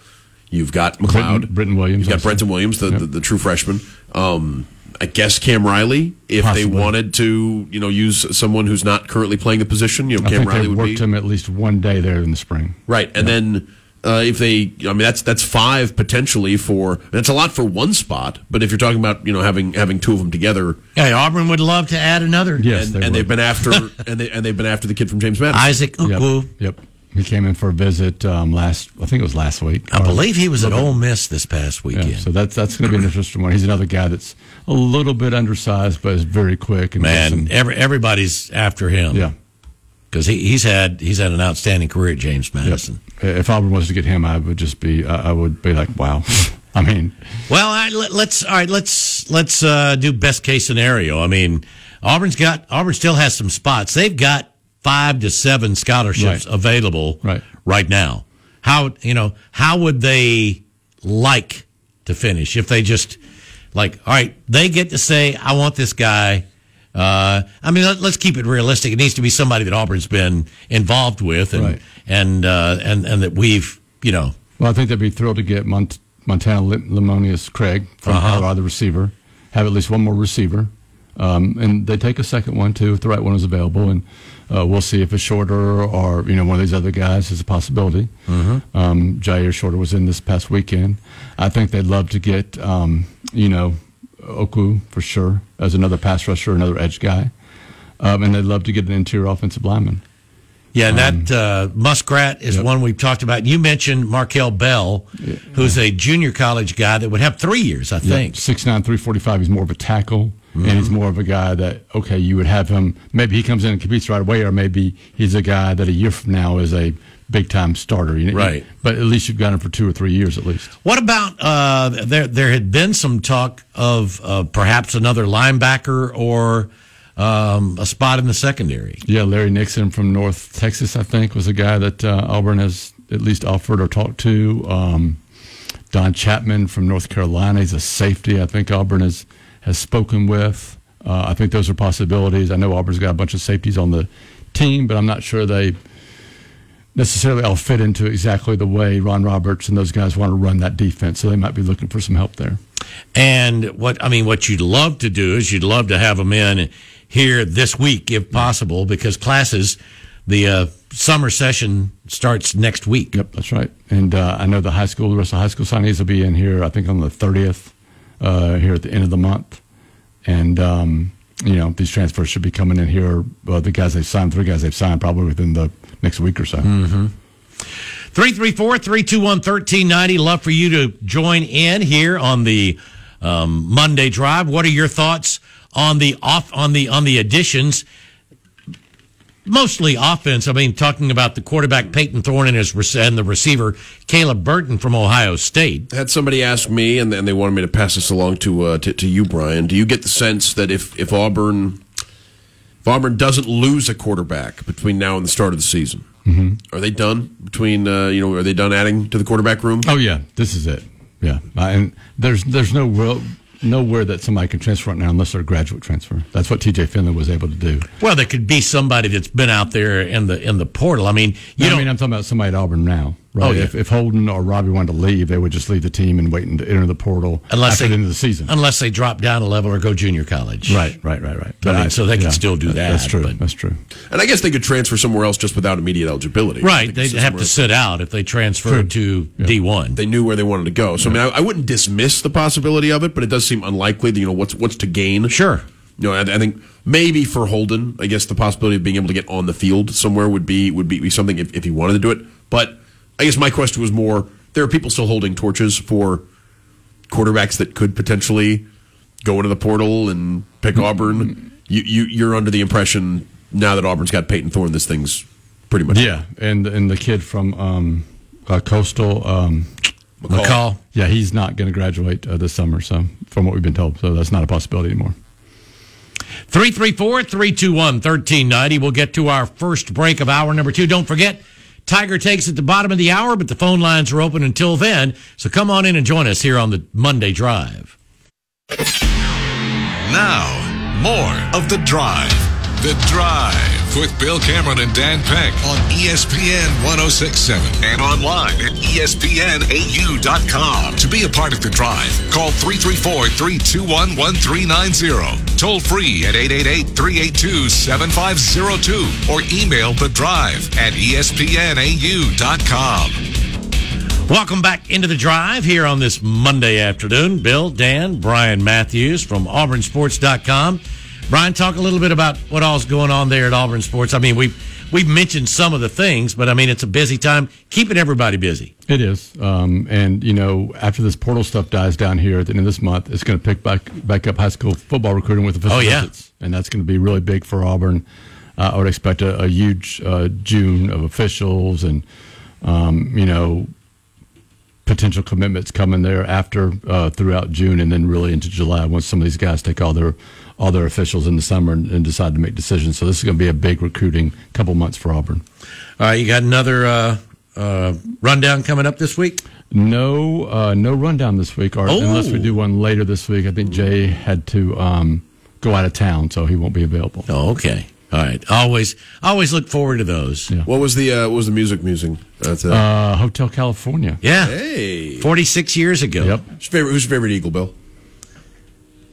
You've got McLeod. Brenton- Brenton Williams You've got also. Brenton Williams, the, Yep. the, the true freshman. Um, I guess Cam Riley, if they wanted to, you know, use someone who's not currently playing the position, you know, I Cam think Riley they would worked be him at least one day there in the spring. right. And then uh, if they, I mean, that's that's five potentially for. That's a lot for one spot. But if you're talking about, you know, having having two of them together, Hey, Auburn would love to add another. Yes, and, they and would. they've been after and they and they've been after the kid from James Madison. Isaac Yep. Ukwu. Yep. He came in for a visit um, last. I think it was last week. I believe he was at Ole Miss this past weekend. Yeah, so that's that's going to be an interesting one. He's another guy that's a little bit undersized, but is very quick and Man, some- every, everybody's after him. yeah, because he, he's had he's had an outstanding career at James Madison. If Auburn was to get him, I would just be I I would be like, wow. I mean, Well, I, let, us all right. Let's let's uh, do best case scenario. I mean, Auburn's got Auburn still has some spots. They've got five to seven scholarships Right. available Right. right now. How you know how would they like to finish if they just like all right? They get to say, "I want this guy." Uh, I mean, let, us keep it realistic. It needs to be somebody that Auburn's been involved with, and Right. and uh, and and that we've you know well, I think they'd be thrilled to get Mont- Montana Lim- Lemonious Craig from Uh-huh. Colorado, the receiver, have at least one more receiver. Um, and they take a second one too if the right one is available, and uh, we'll see if it's shorter or you know one of these other guys is a possibility. Mm-hmm. Um, Jyaire Shorter was in this past weekend. I think they'd love to get um, you know Oku for sure as another pass rusher, another edge guy, um, and they'd love to get an interior offensive lineman. Yeah, and that uh, Muskrat is Yep. one we've talked about. You mentioned Markel Bell, who's a junior college guy that would have three years, I think. Six nine, three forty five. He's more of a tackle, and he's more of a guy that okay, you would have him. Maybe he comes in and competes right away, or maybe he's a guy that a year from now is a big time starter. You know? Right. But at least you've got him for two or three years at least. What about uh, there? There had been some talk of uh, perhaps another linebacker or um, a spot in the secondary. Yeah, Larry Nixon from North Texas, I think, was a guy that uh, Auburn has at least offered or talked to. Um, Don Chapman from North Carolina, he's a safety. I think Auburn has has spoken with. Uh, I think those are possibilities. I know Auburn's got a bunch of safeties on the team, but I'm not sure they necessarily all fit into exactly the way Ron Roberts and those guys want to run that defense. So they might be looking for some help there. And what I mean, what you'd love to do is you'd love to have them in here this week, if possible, because classes, the uh, summer session starts next week. Yep, that's right. And uh, I know the high school, the rest of the high school signees will be in here. I think on the thirtieth, uh, here at the end of the month. And um, you know, these transfers should be coming in here. Uh, the guys they've signed, three guys they've signed, probably within the next week or so. Mm-hmm. 334 321 1390. Love for you to join in here on the um, Monday drive. What are your thoughts on the off on the on the additions? Mostly offense. I mean, talking about the quarterback Payton Thorne and his and the receiver Caleb Burton from Ohio State. had somebody ask me, and, then they wanted me to pass this along to, uh, to to you, Brian. Do you get the sense that if if Auburn if Auburn doesn't lose a quarterback between now and the start of the season, Mm-hmm. are they done? Between uh, you know, are they done adding to the quarterback room? Oh yeah, this is it. Yeah, Uh, and there's there's no real nowhere that somebody can transfer right now unless they're a graduate transfer. That's what T.J. Finley was able to do. Well, there could be somebody that's been out there in the in the portal. I mean, you No, know, I mean, I'm talking about somebody at Auburn now. Right? Oh, yeah. if, if Holden or Robbie wanted to leave, they would just leave the team and wait to enter the portal unless after they the end of the season. unless they drop down a level or go junior college. Right, right, right, right. I mean, so they can still do that, That's true. but- That's true. And I guess they could transfer somewhere else just without immediate eligibility. Right, They could they'd have to else. sit out if they transferred to D one. They knew where they wanted to go. So I mean, I, I wouldn't dismiss the possibility of it, but it does seem unlikely. That, you know, what's what's to gain? Sure. You know, I, I think maybe for Holden, I guess the possibility of being able to get on the field somewhere would be would be, be something if, if he wanted to do it. But I guess my question was more: there are people still holding torches for quarterbacks that could potentially go into the portal and pick Auburn. You, you you're under the impression now that Auburn's got Payton Thorne, this thing's pretty much Yeah, and and the kid from um, uh, Coastal um, McCall. McCall. Yeah, he's not going to graduate uh, this summer. So from what we've been told, so that's not a possibility anymore. 334 321 1390. We'll get to our first break of hour number two. Don't forget, Tiger takes at the bottom of the hour, but the phone lines are open until then. So come on in and join us here on the Monday Drive. Now, more of The Drive. The Drive with Bill Cameron and Dan Peck on ESPN 1067 and online at ESPNAU.com. To be a part of The Drive, call 334 321 1390. Toll free at 888 382 7502 or email The Drive at ESPNAU.com. Welcome back into the drive here on this Monday afternoon. Bill, Dan, Brian Matthews from AuburnSports.com. Brian, talk a little bit about what all's going on there at Auburn Sports. I mean, we've we've mentioned some of the things, but I mean, it's a busy time, keeping everybody busy. It is, um, and you know, after this portal stuff dies down here at the end of this month, it's going to pick back back up high school football recruiting with official Oh, yeah. visits, and that's going to be really big for Auburn. uh, I would expect a, a huge uh, June of officials and um, you know potential commitments coming there after uh, throughout June and then really into July once some of these guys take all their all their officials in the summer and, and decide to make decisions. So this is going to be a big recruiting couple months for Auburn. All right, you got another uh, uh, rundown coming up this week. No, uh, no rundown this week, or Oh. unless we do one later this week. I think Jay had to um, go out of town, so he won't be available. Oh, okay. All right. Always, always look forward to those. Yeah. What was the uh, what was the music musing? That's it. Uh, Hotel California. Yeah. Hey. 46 years ago. Yep. Who's your favorite, who's your favorite Eagle, Bill?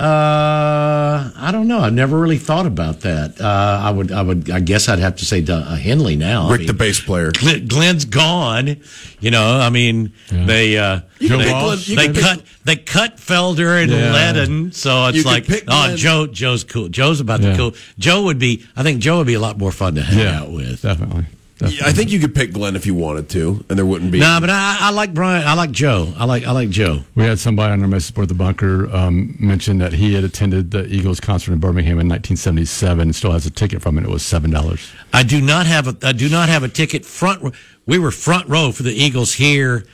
Uh, I don't know. I've never really thought about that. Uh, I would, I would, I guess I'd have to say Don- uh, Henley now. I Rick, mean, the bass player. Glenn, Glenn's gone. You know, I mean, they uh, You can they, pick Glenn- they can pick- cut they cut Felder and Yeah. Leadon, so it's You like, oh, Joe, Joe's cool. Joe's about Yeah. to cool. Joe would be. I think Joe would be a lot more fun to hang Yeah, out with. definitely. Yeah, I think you could pick Glenn if you wanted to, and there wouldn't be. No, but I, I like Brian. I like Joe. I like I like Joe. We had somebody on our message board, the bunker, um, mention that he had attended the Eagles concert in Birmingham in 1977 and still has a ticket from it. It was seven dollars. I do not have a I do not have a ticket front. row. We were front row for the Eagles here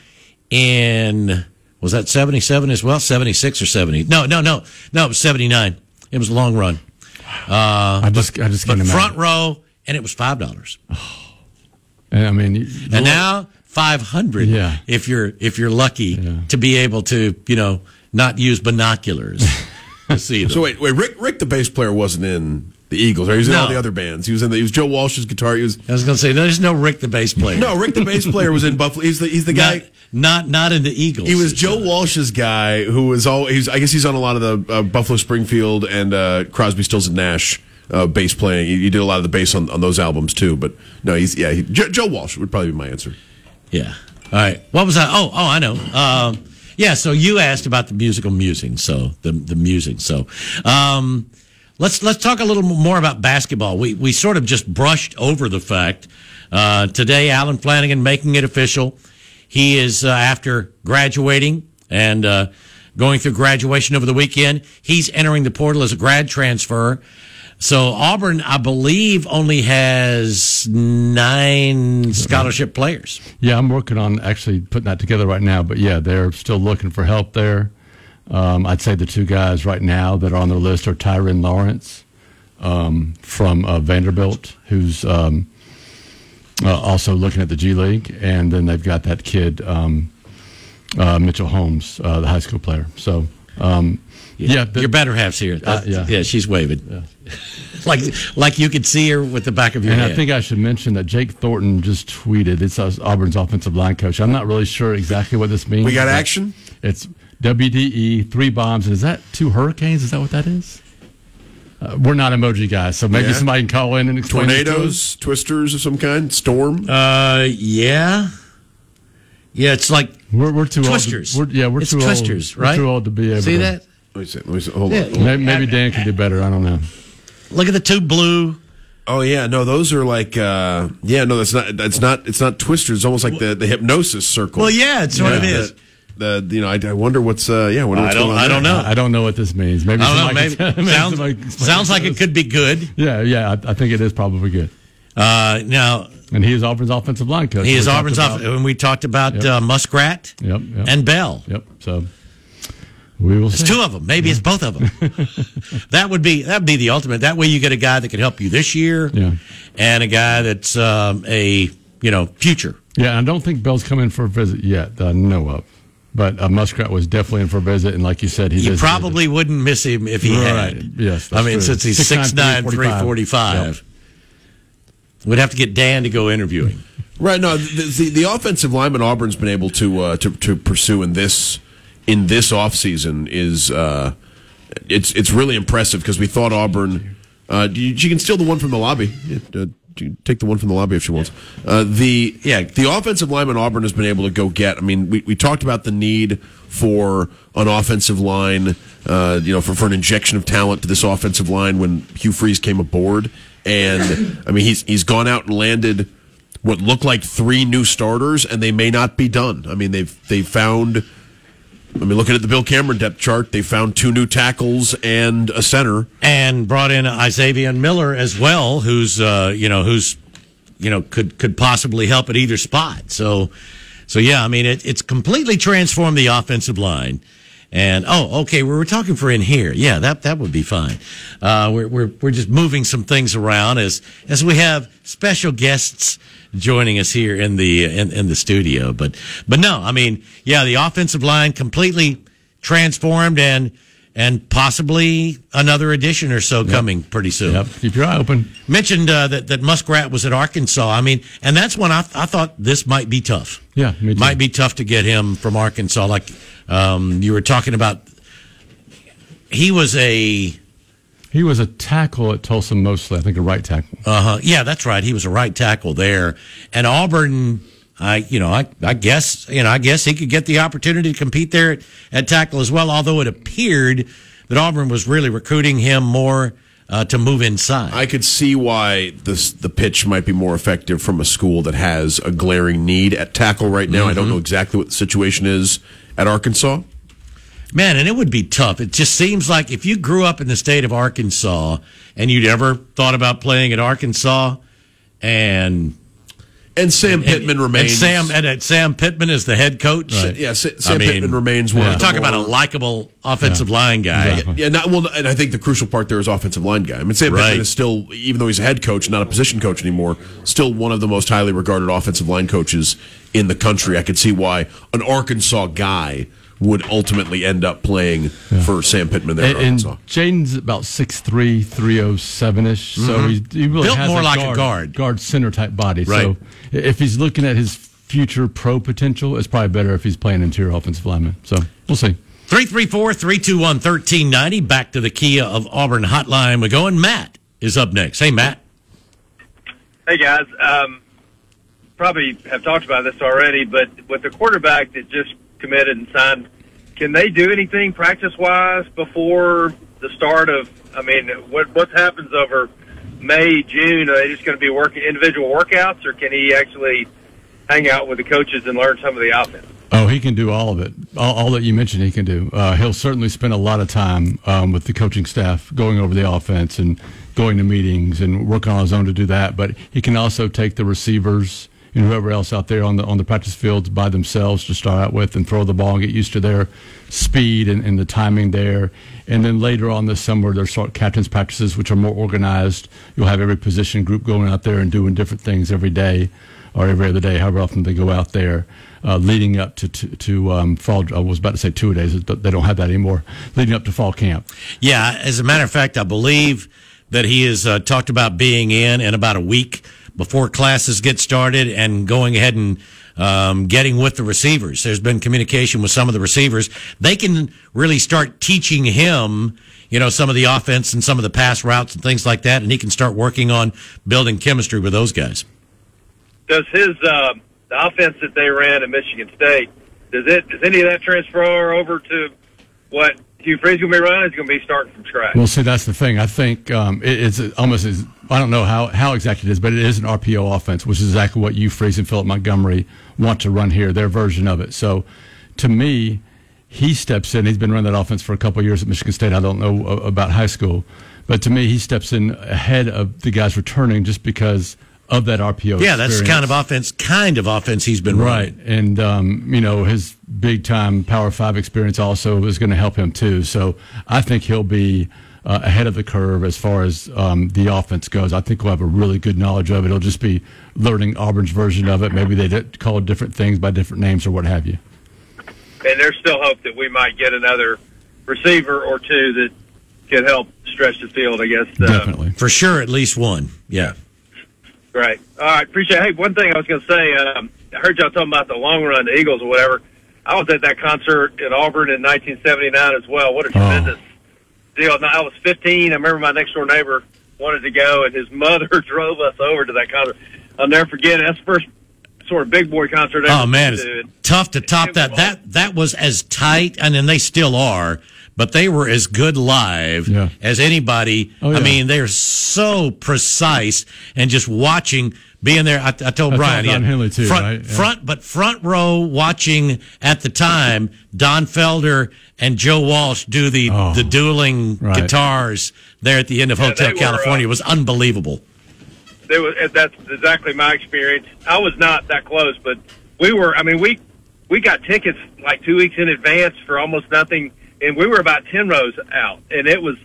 in was that seventy seven as well, seventy six or seventy? No, no, no, no. It was seventy nine. It was a long run. Uh, I just, I just but can't imagine. front row, and it was five dollars. And I mean, And now five hundred. Yeah. if you're if you're lucky to be able to you know not use binoculars to see them. So wait, wait. Rick, Rick, the bass player, wasn't in the Eagles. Or he was in No. all the other bands. He was in. The, he was Joe Walsh's guitar. He was. I was going to say there's no Rick the bass player. No, Rick, the bass player, was in Buffalo. He's the he's the not, guy. not not in the Eagles. He was Joe Walsh's guy who was all. He's, I guess he's on a lot of the uh, Buffalo Springfield and uh, Crosby, Stills and Nash uh, bass playing. You, he did a lot of the bass on, on those albums too. But no, he's yeah. He, Joe, Joe Walsh would probably be my answer. Yeah. All right. What was I? Oh, oh, I know. Um, yeah. So you asked about the musical musing. So the the musing. So um, let's let's talk a little more about basketball. We we sort of just brushed over the fact uh, today. Allen Flanigan making it official. He is uh, after graduating and uh, going through graduation over the weekend. He's entering the portal as a grad transfer. So Auburn, I believe, only has nine scholarship players. Yeah, I'm working on actually putting that together right now. But yeah, they're still looking for help there. Um, I'd say the two guys right now that are on their list are Tyrin Lawrence um, from uh, Vanderbilt, who's um, uh, also looking at the G League, and then they've got that kid um, uh, Mitchell Holmes, uh, the high school player. So. Um, yeah, the- Your better half's here. Uh, yeah. she's waving. like like you could see her with the back of your And head. I think I should mention that Jake Thornton just tweeted. It's us, Auburn's offensive line coach. I'm not really sure exactly what this means. We got action? It's WDE, three bombs. Is that two hurricanes? Is that what that is? Uh, we're not emoji guys, so maybe Yeah. somebody can call in and explain it to. Tornadoes, twisters of some kind, storm. uh, yeah, yeah. It's like We're, we're too Twisters. old. to- We're, yeah, we're It's too twisters, old. right? We're too old to be able See to. that? Let me see. Let me see. Hold Yeah. on. Maybe, maybe Dan can do better. I don't know. Look at the two blue. Oh yeah, no, those are like uh yeah, no, that's not that's not it's not twisters. It's almost like the, the hypnosis circle. Well, yeah, it's what it is. The, the you know, I, I wonder what's uh yeah, I I don't- going on I don't there. know. I don't know what this means. Maybe I don't know. Maybe, can- maybe sounds somebody can explain sounds like it could be good. Yeah, yeah. I, I think it is probably good. Uh, now And he is Auburn's offensive line coach. he is talked Auburn's about- off, and we talked about Yep. uh, Muskrat Yep, yep. and Bell. Yep. So we will It's see. two of them. Maybe it's both of them. that would be that would be the ultimate. That way, you get a guy that can help you this year, Yeah. and a guy that's um, a you know future. Yeah, I don't think Bell's come in for a visit yet that I know of. But uh, Muskrat was definitely in for a visit, and like you said, he You visited. probably wouldn't miss him if he Right. had. Yes, I mean, true. since he's 6'9", 6'9", 345. We'd have to get Dan to go interview him. Right. No, the, the the offensive lineman Auburn's been able to uh, to to pursue in this in this offseason is uh, it's it's really impressive because we thought Auburn. Uh, she can steal the one from the lobby. Uh, take the one from the lobby if she wants. Uh, the Yeah. the offensive lineman Auburn has been able to go get. I mean, we, we talked about the need for an offensive line. Uh, you know, for, for an injection of talent to this offensive line when Hugh Freeze came aboard, and I mean he's he's gone out and landed what looked like three new starters, and they may not be done. I mean, they've they found I mean, looking at the Bill Cameron depth chart, they found two new tackles and a center. and brought in Isaiah Miller as well, who's uh, you know who's you know could could possibly help at either spot. So so yeah, I mean it, it's completely transformed the offensive line. And oh, okay, we were talking for in here. Yeah, that that would be fine. Uh, we're we're we're just moving some things around as as we have special guests joining us here in the in, in the studio. But but no, I mean, yeah, the offensive line completely transformed and and possibly another edition or so coming pretty soon. Yep. Keep your eye open. Mentioned uh, that that Muskrat was at Arkansas. I mean, and that's when I, I thought this might be tough. Yeah. Might be tough to get him from Arkansas. Like um, you were talking about, he was a He was a tackle at Tulsa mostly. I think a right tackle. uh huh. Yeah, that's right. He was a right tackle there, and Auburn. I, you know, I, I guess, you know, I guess he could get the opportunity to compete there at, at tackle as well. Although it appeared that Auburn was really recruiting him more uh, to move inside. I could see why this the pitch might be more effective from a school that has a glaring need at tackle right now. I don't know exactly what the situation is at Arkansas. Man, and it would be tough. It just seems like if you grew up in the state of Arkansas and you'd ever thought about playing at Arkansas, and And Sam Pittman and remains. Sam and, uh, Sam Pittman is the head coach. Yeah, Sa- Sam Pittman remains one the talking about a likable offensive line guy. Yeah, yeah, not, well, and I think the crucial part there is offensive line guy. I mean, Sam Right. Pittman is still, even though he's a head coach, not a position coach anymore, still one of the most highly regarded offensive line coaches in the country. I could see why an Arkansas guy would ultimately end up playing for Sam Pittman there And, at and Arkansas. Jaden's about 6'3", 307 ish. So Mhm. he's, he really Built has more a like a guard, guard. guard center type body. Right. So if he's looking at his future pro potential, it's probably better if he's playing interior offensive lineman. So we'll see. 334 321 1390. Back to the Kia of Auburn hotline. We're going. Matt is up next. Hey, Matt. Hey guys, um, probably have talked about this already, but with the quarterback that just committed and signed, can they do anything practice wise before the start of? I mean, what what happens over May, June? Are they just going to be working individual workouts, or can he actually hang out with the coaches and learn some of the offense? Oh, he can do all of it. All, all that you mentioned, he can do. Uh, he'll certainly spend a lot of time um, with the coaching staff, going over the offense and going to meetings and working on his own to do that. But he can also take the receivers and whoever else out there on the on the practice fields by themselves to start out with and throw the ball and get used to their speed and, and the timing there. And then later on this summer, there's of captains practices, which are more organized. You'll have every position group going out there and doing different things every day or every other day, however often they go out there, uh, leading up to to, to um, fall. I was about to say two days. But they don't have that anymore. Leading up to fall camp. Yeah, as a matter of fact, I believe that he has uh, talked about being in in about a week before classes get started and going ahead and um, getting with the receivers. There's been communication with some of the receivers. They can really start teaching him, you know, some of the offense and some of the pass routes and things like that, and he can start working on building chemistry with those guys. Does his uh, the offense that they ran at Michigan State does it does any of that transfer over to what Hugh Freeze going to be running? Is going to be starting from scratch? Well, see, that's the thing. I think um, it, it's almost as I don't know how how exactly it is, but it is an RPO offense, which is exactly what you Freeze and Philip Montgomery want to run here. Their version of it. So, to me, he steps in. He's been running that offense for a couple of years at Michigan State. I don't know uh, about high school, but to me, he steps in ahead of the guys returning just because of that RPO. Yeah, that's the kind of offense, kind of offense he's been right. running. And um, you know his big time Power Five experience also is going to help him too. So I think he'll be uh, ahead of the curve as far as um, the offense goes. I think we'll have a really good knowledge of it. It'll just be learning Auburn's version of it. Maybe they did call it different things by different names or what have you. and there's still hope that we might get another receiver or two that could help stretch the field. I guess. Uh, Definitely, for sure, at least one. Yeah. Right. All right. Appreciate. It. Hey, one thing I was going to say. Um, I heard y'all talking about the long run, the Eagles or whatever. I was at that concert in Auburn in 1979 as well. What a tremendous deal! Now, I was 15. I remember my next door neighbor wanted to go, and his mother drove us over to that concert. I'll never forget it. That's the first sort of big boy concert. I Oh man, it's to. tough to top that. That that was as tight, and then they still are, but they were as good live as anybody. Oh, I mean, they're so precise, and just watching being there. I, I told I Brian, told Don yeah, Henley, too, front, right? Yeah. front, but front row watching at the time. Don Felder and Joe Walsh do the the dueling Oh. right. guitars there at the end of Yeah, Hotel they were, California. uh, was unbelievable. There was, that's exactly my experience. I was not that close, but we were. I mean, we we got tickets like two weeks in advance for almost nothing, and we were about ten rows out, and it was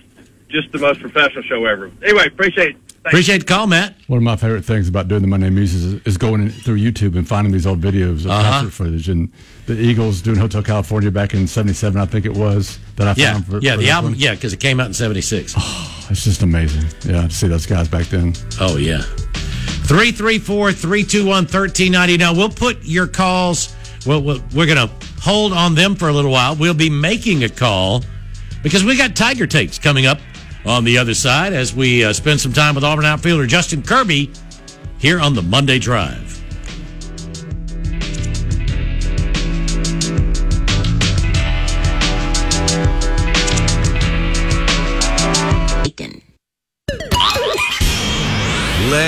just the most professional show ever. Anyway, appreciate it. Thanks. Appreciate the call, Matt. One of my favorite things about doing the Monday Muses is, is going in through YouTube and finding these old videos of Uh-huh. concert footage. And the Eagles doing Hotel California back in '77, I think it was that I Yeah, found. For, yeah, for the album, one. yeah, because it came out in '76. Oh, It's just amazing. Yeah, to see those guys back then. Oh yeah. 334-321-1390. Now we'll put your calls. Well, we'll we're gonna hold on them for a little while. We'll be making a call because we got Tiger takes coming up on the other side as we uh, spend some time with Auburn outfielder Justin Kirby here on the Monday Drive.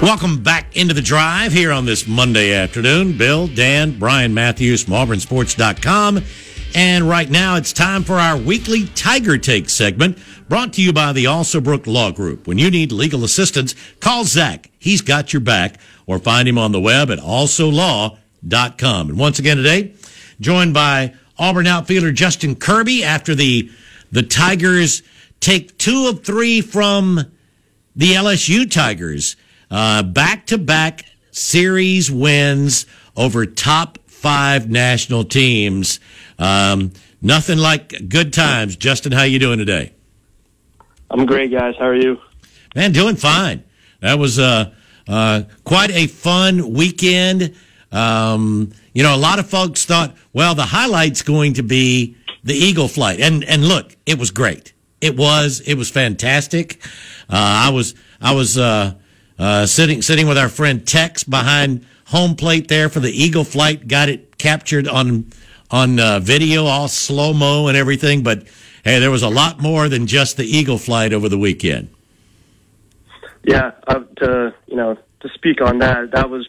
Welcome back into the drive here on this Monday afternoon. Bill, Dan, Brian Matthews from AuburnSports.com. And right now it's time for our weekly Tiger Take segment brought to you by the Alsobrook Law Group. When you need legal assistance, call Zach. He's got your back or find him on the web at alsolaw.com. And once again today, joined by Auburn outfielder Justin Kirby after the, the Tigers take two of three from the LSU Tigers. Back to back series wins over top five national teams. Um, nothing like good times. Justin, how you doing today? I'm great, guys. How are you? Man, doing fine. That was uh, uh, quite a fun weekend. Um, you know, a lot of folks thought, well, the highlight's going to be the Eagle flight, and and look, it was great. It was it was fantastic. Uh, I was I was uh, sitting sitting with our friend Tex behind home plate there for the Eagle flight. Got it captured on on uh, video, all slow mo and everything. But hey, there was a lot more than just the Eagle flight over the weekend. Yeah, uh, to you know to speak on that, that was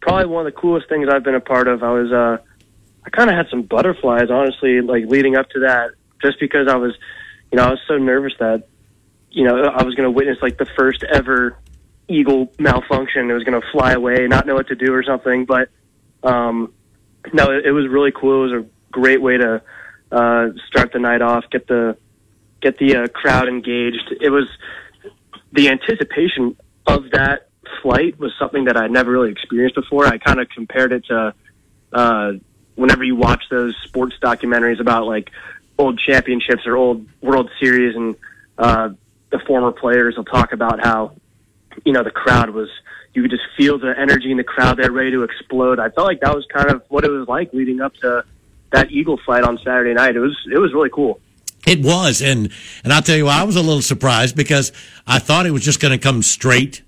probably one of the coolest things I've been a part of. I was uh, I kind of had some butterflies, honestly, like leading up to that, just because I was, you know, I was so nervous that, you know, I was going to witness like the first ever eagle malfunction. It was going to fly away, not know what to do or something. But um, no, it, it was really cool. It was a great way to uh, start the night off, get the get the uh, crowd engaged. It was the anticipation of that flight was something that I'd never really experienced before. I kind of compared it to uh, whenever you watch those sports documentaries about like old championships or old World Series, and uh, the former players will talk about how you know the crowd was. You could just feel the energy in the crowd there, ready to explode. I felt like that was kind of what it was like leading up to that Eagle flight on Saturday night. It was it was really cool. It was, and and I'll tell you, what, I was a little surprised because I thought it was just going to come straight,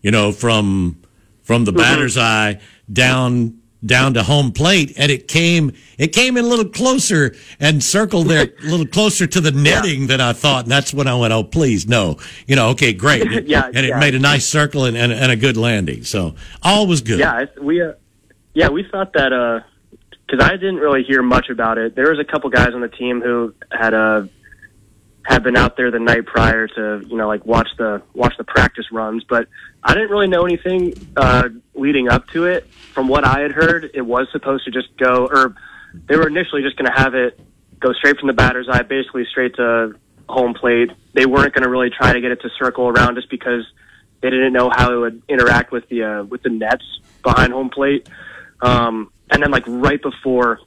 you know, from from the mm-hmm. batter's eye down down to home plate, and it came it came in a little closer and circled there a little closer to the netting than I thought, and that's when I went, oh please no, you know, okay, great, Yeah, and it yeah. made a nice circle and, and, and a good landing, so all was good. Yeah, we uh, yeah we thought that because I didn't really hear much about it. There was a couple guys on the team who had uh, had been out there the night prior to you know like watch the watch the practice runs, but I didn't really know anything uh, leading up to it. From what I had heard, it was supposed to just go, or they were initially just going to have it go straight from the batter's eye, basically straight to home plate. They weren't going to really try to get it to circle around just because they didn't know how it would interact with the uh, with the nets behind home plate. Um, and then like right before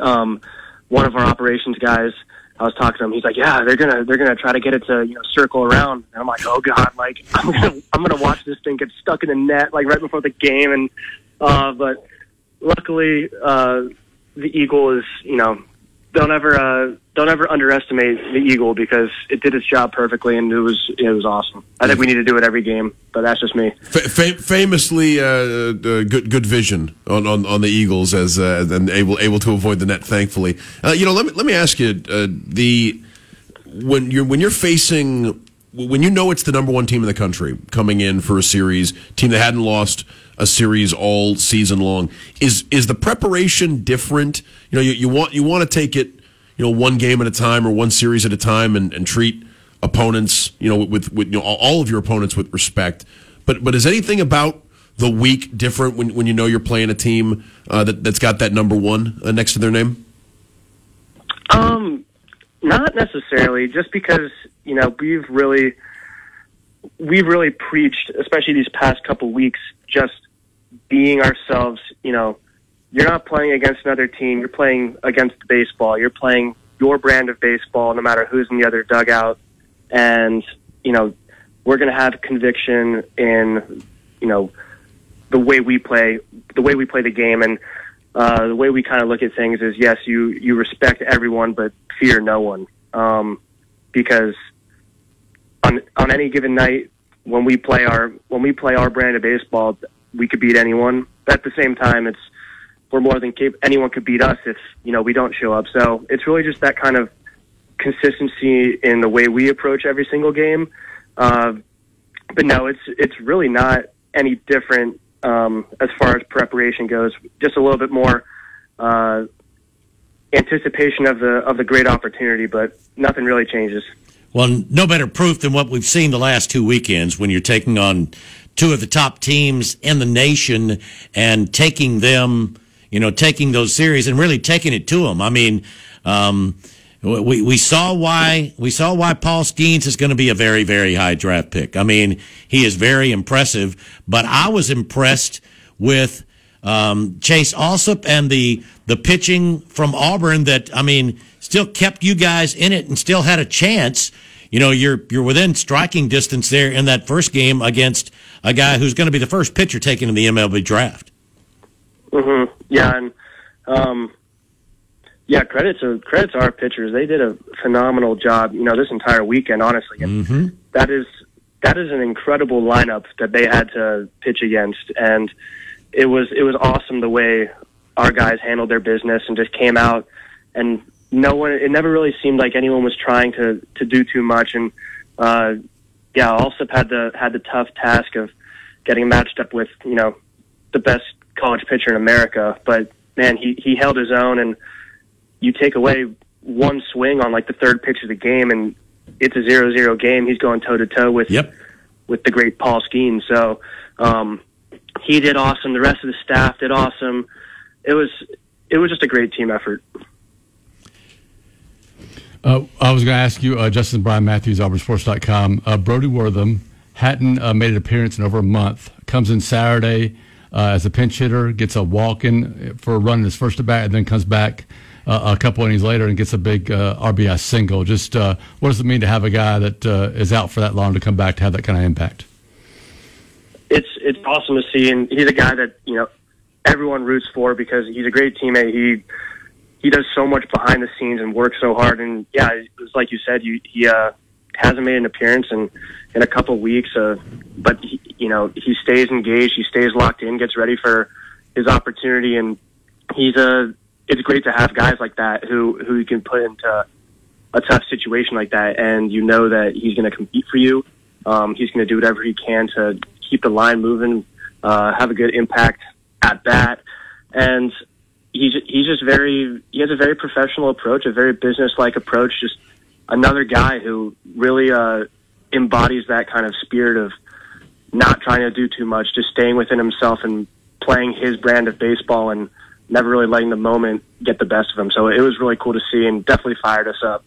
um, one of our operations guys, I was talking to him. He's like, "Yeah, they're gonna they're gonna try to get it to you know circle around." And I'm like, "Oh God!" Like I'm gonna I'm gonna watch this thing get stuck in the net like right before the game. And uh, but luckily, uh, the eagle is you know don't ever uh, don't ever underestimate the Eagle because it did its job perfectly and it was it was awesome. I think we need to do it every game, but that's just me. Fa- famously, uh, uh, good good vision on, on, on the Eagles as uh, and able able to avoid the net. Thankfully, uh, you know. Let me let me ask you uh, the when you're when you're facing when you know it's the number one team in the country coming in for a series, team that hadn't lost a series all season long, is is the preparation different? You know, you, you want you want to take it, you know, one game at a time or one series at a time, and, and treat opponents, you know, with with you know all of your opponents with respect. But but is anything about the week different when when you know you're playing a team uh, that that's got that number one uh, next to their name? Um, not necessarily, just because you know we've really we've really preached, especially these past couple weeks, just being ourselves. You know, you're not playing against another team; you're playing against baseball. You're playing your brand of baseball, no matter who's in the other dugout. And you know, we're going to have conviction in you know the way we play, the way we play the game, and uh, the way we kind of look at things is yes, you you respect everyone, but fear no one, um, because on on any given night when we play our when we play our brand of baseball, we could beat anyone. But at the same time, it's we're more than cap- anyone could beat us if you know we don't show up. So it's really just that kind of consistency in the way we approach every single game. Uh, but no, it's it's really not any different um, as far as preparation goes. Just a little bit more uh, anticipation of the of the great opportunity, but nothing really changes. Well, no better proof than what we've seen the last two weekends when you're taking on two of the top teams in the nation and taking them, you know, taking those series and really taking it to them. I mean, um, we, we saw why we saw why Paul Skenes is going to be a very very high draft pick. I mean, he is very impressive. But I was impressed with um, Chase Allsup and the the pitching from Auburn. That I mean, still kept you guys in it and still had a chance. You know, you're you're within striking distance there in that first game against a guy who's going to be the first pitcher taken in the MLB draft. hmm Yeah, and um, yeah, credit to credit to our pitchers. They did a phenomenal job. You know, this entire weekend, honestly, and Mm-hmm. that is that is an incredible lineup that they had to pitch against, and it was it was awesome the way our guys handled their business and just came out and no one. It never really seemed like anyone was trying to to do too much, and uh, yeah, Allsup had the had the tough task of getting matched up with you know the best college pitcher in America, but man, he he held his own and you take away one swing on like the third pitch of the game and it's a zero zero game. He's going toe to toe with with the great Paul Skeen. So um, he did awesome. The rest of the staff did awesome. It was it was just a great team effort. Uh, I was going to ask you, uh, Justin Brian Matthews, AuburnSports.com. Uh, Brody Wortham hadn't uh, made an appearance in over a month. Comes in Saturday uh, as a pinch hitter, gets a walk in for a run in his first at bat, and then comes back uh, a couple innings later and gets a big uh, RBI single. Just what does it mean to have a guy that is out for that long to come back to have that kind of impact? It's it's awesome to see, and he's a guy that you know everyone roots for because he's a great teammate. He he does so much behind the scenes and works so hard. And yeah, it's like you said, you, he uh, hasn't made an appearance in in a couple weeks. Uh, but he, you know, he stays engaged. He stays locked in. Gets ready for his opportunity. And he's a. It's great to have guys like that who who you can put into a tough situation like that, and you know that he's going to compete for you. Um, he's going to do whatever he can to keep the line moving, uh, have a good impact at bat, and he's he's just very he has a very professional approach, a very business like approach. Just another guy who really uh, embodies that kind of spirit of not trying to do too much, just staying within himself and playing his brand of baseball and never really letting the moment get the best of him. So it was really cool to see and definitely fired us up.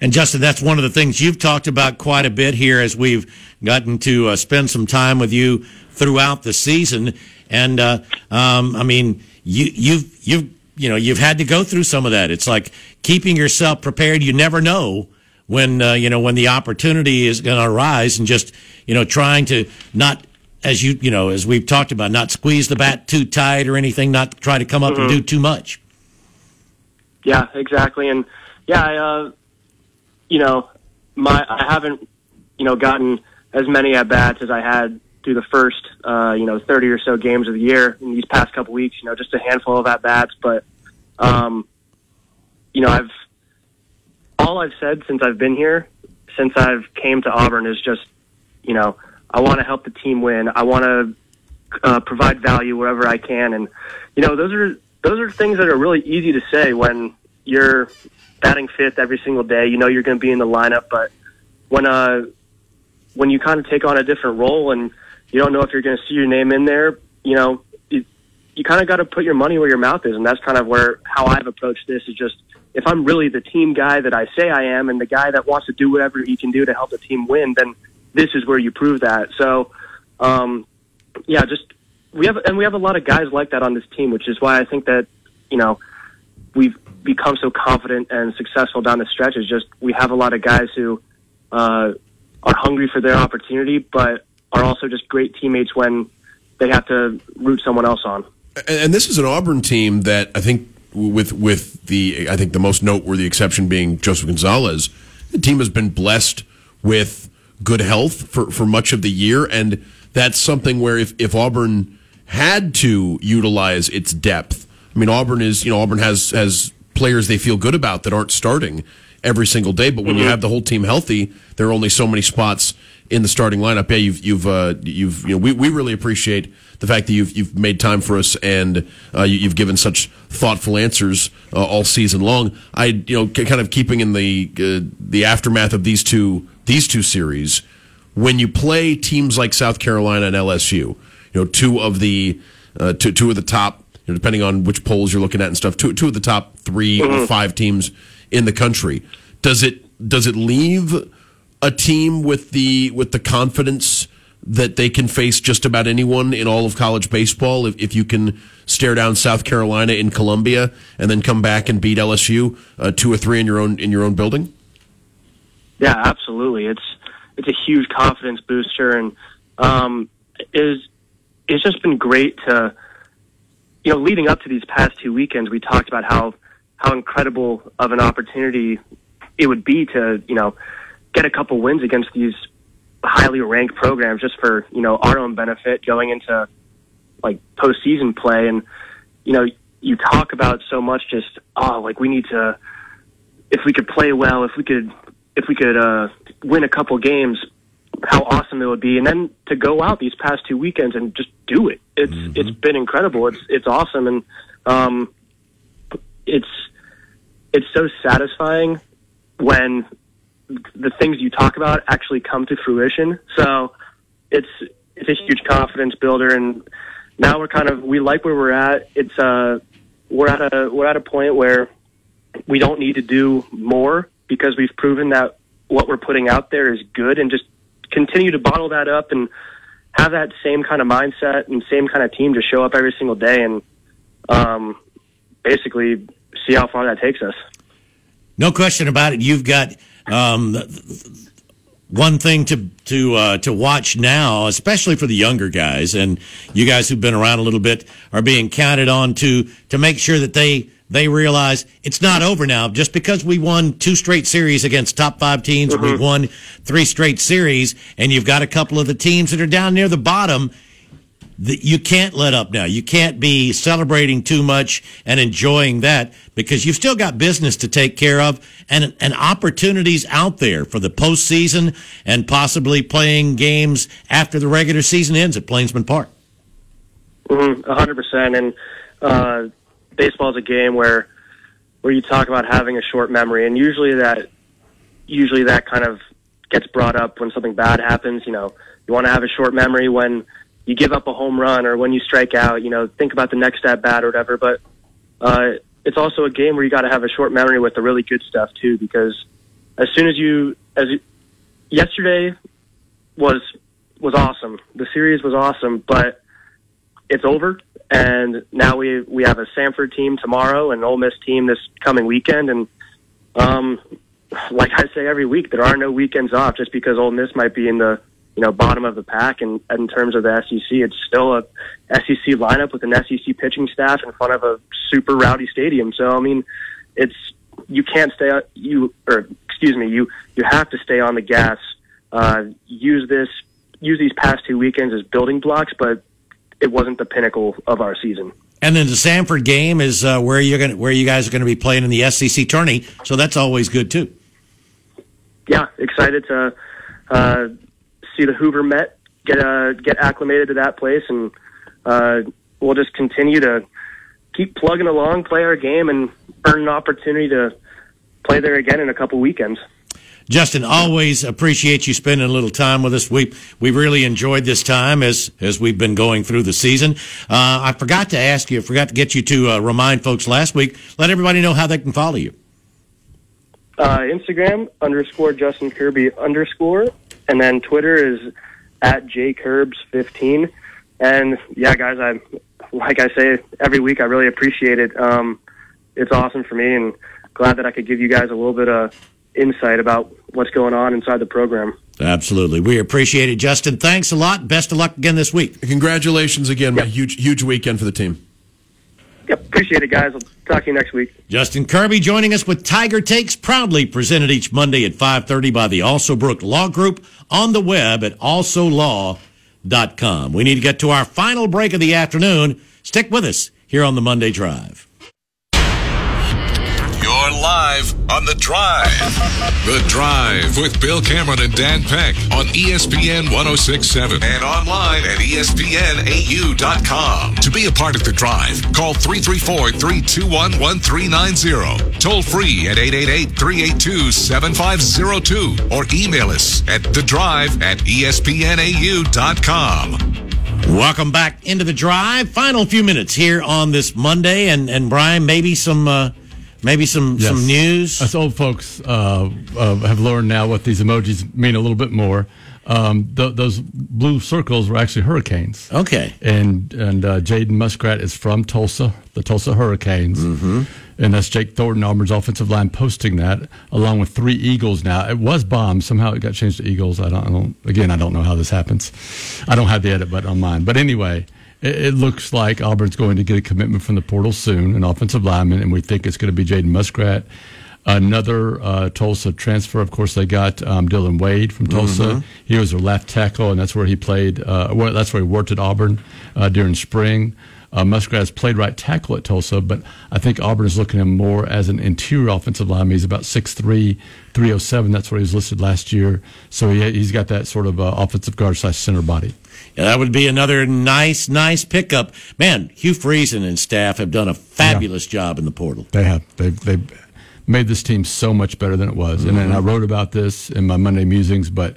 And Justin, that's one of the things you've talked about quite a bit here as we've gotten to uh, spend some time with you throughout the season. And uh, um, I mean, you, you've you've you know you've had to go through some of that. It's like keeping yourself prepared. You never know when uh, you know when the opportunity is going to arise, and just you know trying to not as you you know as we've talked about, not squeeze the bat too tight or anything, not try to come up and do too much. Yeah, exactly. And yeah, I, uh, you know, my I haven't, you know, gotten as many at bats as I had through the first, uh, you know, 30 or so games of the year in these past couple weeks. You know, just a handful of at bats, but, um, you know, I've all I've said since I've been here, since I've came to Auburn, is just, you know, I want to help the team win. I want to uh, provide value wherever I can, and you know, those are those are things that are really easy to say when you're batting fifth every single day. You know, you're going to be in the lineup, but when uh when you kind of take on a different role and you don't know if you're going to see your name in there, you know, you, you kind of got to put your money where your mouth is, and that's kind of where how I've approached this is just if I'm really the team guy that I say I am, and the guy that wants to do whatever he can do to help the team win, then this is where you prove that. So, um, yeah, just we have and we have a lot of guys like that on this team, which is why I think that you know we've become so confident and successful down the stretch. Is just we have a lot of guys who uh, are hungry for their opportunity, but are also just great teammates when they have to root someone else on. And, and this is an Auburn team that I think, with with the I think the most noteworthy exception being Joseph Gonzalez, the team has been blessed with good health for, for much of the year, and that's something where if, if Auburn had to utilize its depth, I mean Auburn is you know Auburn has has players they feel good about that aren't starting every single day, but when you mm-hmm. have the whole team healthy, there are only so many spots in the starting lineup. Yeah, you've you've uh, you've you know we, we really appreciate the fact that you've you've made time for us and uh, you, you've given such thoughtful answers uh, all season long. I you know kind of keeping in the uh, the aftermath of these two these two series when you play teams like South Carolina and LSU, you know two of the uh, two two of the top. You know, depending on which polls you're looking at and stuff, two two of the top 3 or five teams in the country. Does it does it leave a team with the with the confidence that they can face just about anyone in all of college baseball if, if you can stare down South Carolina in Columbia and then come back and beat LSU uh, two or three in your own in your own building? Yeah, absolutely. It's it's a huge confidence booster, and um, is it's just been great to you know leading up to these past two weekends. We talked about how how incredible of an opportunity it would be to you know get a couple wins against these highly ranked programs just for you know our own benefit going into like postseason play. And you know you talk about so much just oh like we need to if we could play well if we could if we could uh win a couple games how awesome it would be. And then to go out these past two weekends and just do it. It's it's been incredible. It's it's awesome. And um it's it's so satisfying when the things you talk about actually come to fruition. So it's it's a huge confidence builder, and now we're kind of we like where we're at. It's uh we're at a we're at a point where we don't need to do more because we've proven that what we're putting out there is good, and just continue to bottle that up and have that same kind of mindset and same kind of team to show up every single day and um, basically see how far that takes us. No question about it. You've got um, one thing to to uh, to watch now, especially for the younger guys, and you guys who've been around a little bit are being counted on to to make sure that they they realize it's not over now. Just because we won two straight series against top five teams, we won three straight series, and you've got a couple of the teams that are down near the bottom you can't let up now. You can't be celebrating too much and enjoying that because you've still got business to take care of and, and opportunities out there for the postseason and possibly playing games after the regular season ends at Plainsman Park. Mm-hmm, A hundred percent. And uh, baseball is a game where where you talk about having a short memory, and usually that usually that kind of gets brought up when something bad happens. You know, you want to have a short memory when you give up a home run or when you strike out. You know, think about the next at bat or whatever. But uh, it's also a game where you got to have a short memory with the really good stuff too, because as soon as you as you, yesterday was was awesome. The series was awesome, but it's over, and now we we have a Samford team tomorrow and an Ole Miss team this coming weekend, and um, like I say every week, there are no weekends off just because Ole Miss might be in the you know bottom of the pack, and in terms of the SEC, it's still a SEC lineup with an SEC pitching staff in front of a super rowdy stadium. So I mean, it's you can't stay you or excuse me you you have to stay on the gas. Uh, use this use these past two weekends as building blocks, but it wasn't the pinnacle of our season. And then the Samford game is uh, where you're going where you guys are going to be playing in the SEC tourney, so that's always good too. Yeah, excited to uh, see the Hoover Met get uh, get acclimated to that place, and uh, we'll just continue to keep plugging along, play our game, and earn an opportunity to play there again in a couple weekends. Justin, always appreciate you spending a little time with us. We we really enjoyed this time as as we've been going through the season. Uh, I forgot to ask you, I forgot to get you to uh, remind folks last week. Let everybody know how they can follow you. Uh, Instagram underscore Justin Kirby underscore, and then Twitter is at jcurbs15. And yeah, guys, I like I say every week, I really appreciate it. Um, it's awesome for me, and glad that I could give you guys a little bit of insight about what's going on inside the program. Absolutely, we appreciate it, Justin. Thanks a lot. Best of luck again this week. Congratulations again, man. Huge huge weekend for the team. Yep, appreciate it, guys. I'll talk to you next week. Justin Kirby joining us with Tiger Takes, proudly presented each Monday at 5.30 by the Alsobrook Law Group on the web at alsolaw.com. We need to get to our final break of the afternoon. Stick with us here on the Monday Drive. You're live on The Drive. The Drive with Bill Cameron and Dan Peck on ESPN 1067 and online at ESPNAU.com. To be a part of The Drive, call 334 321 1390. Toll free at 888 382 7502 or email us at The Drive at ESPNAU.com. Welcome back into the drive. Final few minutes here on this Monday, and and Brian, maybe some uh, maybe some Yes. some news. Us old folks uh, uh, have learned now what these emojis mean a little bit more. Um, th- those blue circles were actually hurricanes. Okay. And and uh, Jaden Muskrat is from Tulsa, the Tulsa Hurricanes. Mm-hmm. And that's Jake Thornton, Auburn's offensive line, posting that along with three Eagles. Now it was bombs. Somehow it got changed to Eagles. I don't, I don't. Again, I don't know how this happens. I don't have the edit button on mine. But anyway, it, it looks like Auburn's going to get a commitment from the portal soon, an offensive lineman, and we think it's going to be Jaden Muskrat. Another uh, Tulsa transfer, of course, they got um, Dylan Wade from Tulsa. Mhm. He was a left tackle, and that's where he played. Uh, well, that's where he worked at Auburn uh, during spring. Uh, Muskrat has played right tackle at Tulsa, but I think Auburn is looking at him more as an interior offensive lineman. He's about 6'3", 307. That's where he was listed last year. So he, he's got that sort of uh, offensive guard slash center body. Yeah, that would be another nice, nice pickup. Man, Hugh Freeze and staff have done a fabulous job in the portal. They have. They've, they've made this team so much better than it was. And then I wrote about this in my Monday musings, but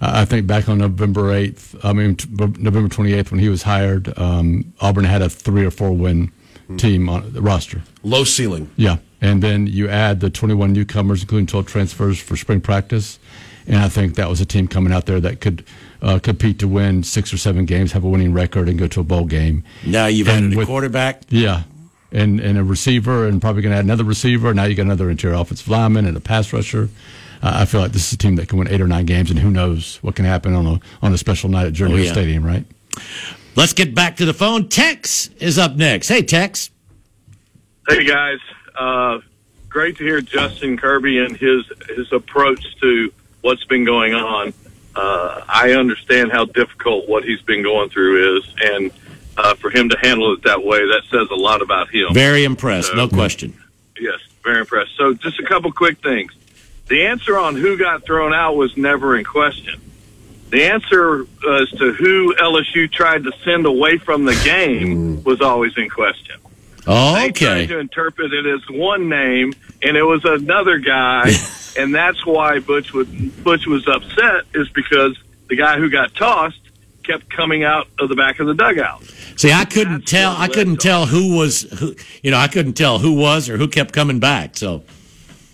I think back on November 8th, I mean, t- November 28th, when he was hired, um, Auburn had a three or four win team on the roster. Low ceiling. Yeah. And then you add the 21 newcomers, including 12 transfers for spring practice. And I think that was a team coming out there that could uh, compete to win six or seven games, have a winning record, and go to a bowl game. Now you've And added a quarterback. Yeah. And, and a receiver, and probably going to add another receiver. Now you got another interior offensive lineman and a pass rusher. Uh, I feel like this is a team that can win eight or nine games, and who knows what can happen on a on a special night at Jordan Oh, yeah. Stadium, right? Let's get back to the phone. Tex is up next. Hey, Tex. Hey guys, uh, great to hear Justin Kirby and his his approach to what's been going on. Uh, I understand how difficult what he's been going through is, and uh, for him to handle it that way, that says a lot about him. Very impressed, So- no question. Yes, very impressed. So, just a couple quick things. The answer on who got thrown out was never in question. The answer as to who LSU tried to send away from the game was always in question. Oh, They okay. tried to interpret it as one name, and it was another guy, and that's why Butch was Butch was upset. Is because the guy who got tossed kept coming out of the back of the dugout. See, I couldn't tell. I couldn't tell who was, who, you know, I couldn't tell who was or who kept coming back. So,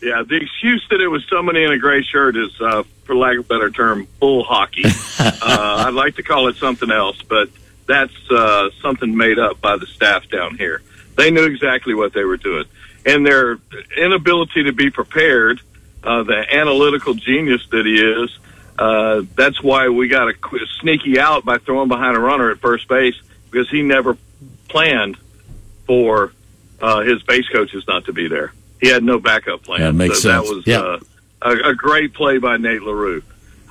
Yeah, the excuse that it was somebody in a gray shirt is, uh, for lack of a better term, bull hockey. uh, I'd like to call it something else, but that's uh, something made up by the staff down here. They knew exactly what they were doing, and their inability to be prepared, uh, the analytical genius that he is. Uh, that's why we got a sneaky out by throwing behind a runner at first base because he never planned for uh, his base coaches not to be there. he had no backup plan. That makes so sense. That was Yeah. uh, a, a great play by Nate LaRue.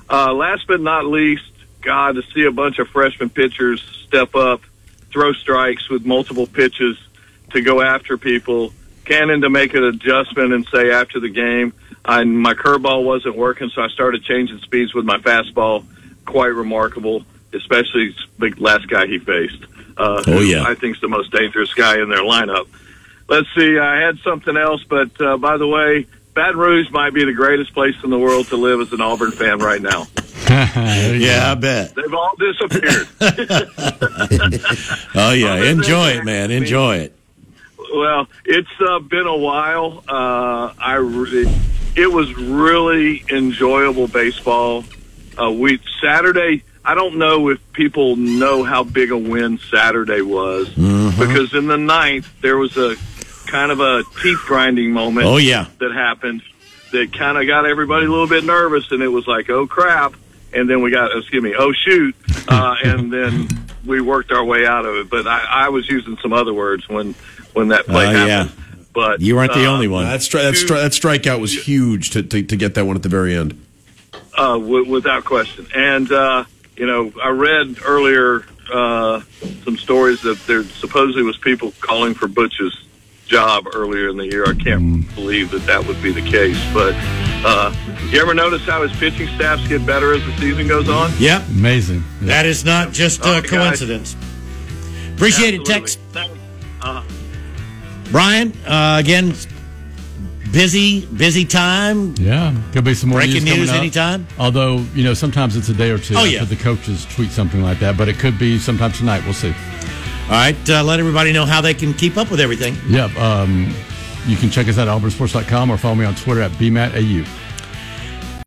Uh, last but not least, God, to see a bunch of freshman pitchers step up, throw strikes with multiple pitches to go after people. Cannon to make an adjustment and say after the game, I, my curveball wasn't working, so I started changing speeds with my fastball. Quite remarkable, especially the last guy he faced. Uh, Oh, yeah. I think is the most dangerous guy in their lineup. Let's see. I had something else, but uh, by the way, Baton Rouge might be the greatest place in the world to live as an Auburn fan right now. yeah, I bet. They've all disappeared. Oh yeah, enjoy it, man. Enjoy it. Well, it's uh, been a while. Uh, I re- it was really enjoyable baseball. Uh, we Saturday. I don't know if people know how big a win Saturday was Mhm. because in the ninth there was a kind of a teeth grinding moment. Oh, yeah. that happened that kind of got everybody a little bit nervous, and it was like, oh crap. And then we got, excuse me, oh shoot, uh, and then we worked our way out of it. But I, I was using some other words when when that play Oh, happened. yeah. But You weren't the uh, only one. That, stri- that, stri- that strikeout was huge to, to, to get that one at the very end. uh, w- without question. And uh, you know, I read earlier uh, some stories that there supposedly was people calling for Butch's job earlier in the year. I can't believe that that would be the case. But uh, you ever notice how his pitching staffs get better as the season goes on? Yep. Amazing. That is not just a Okay, guys. coincidence. Appreciate it, Tex. Uh, Brian, uh, again, busy, busy time. Yeah, could be some more Breaking news, news anytime. Although you know, sometimes it's a day or two Oh, yeah. the coaches tweet something like that, but it could be sometime tonight. We'll see. All right, uh, let everybody know how they can keep up with everything. Yep. Um, you can check us out at auburnsports.com or follow me on Twitter at bmatau.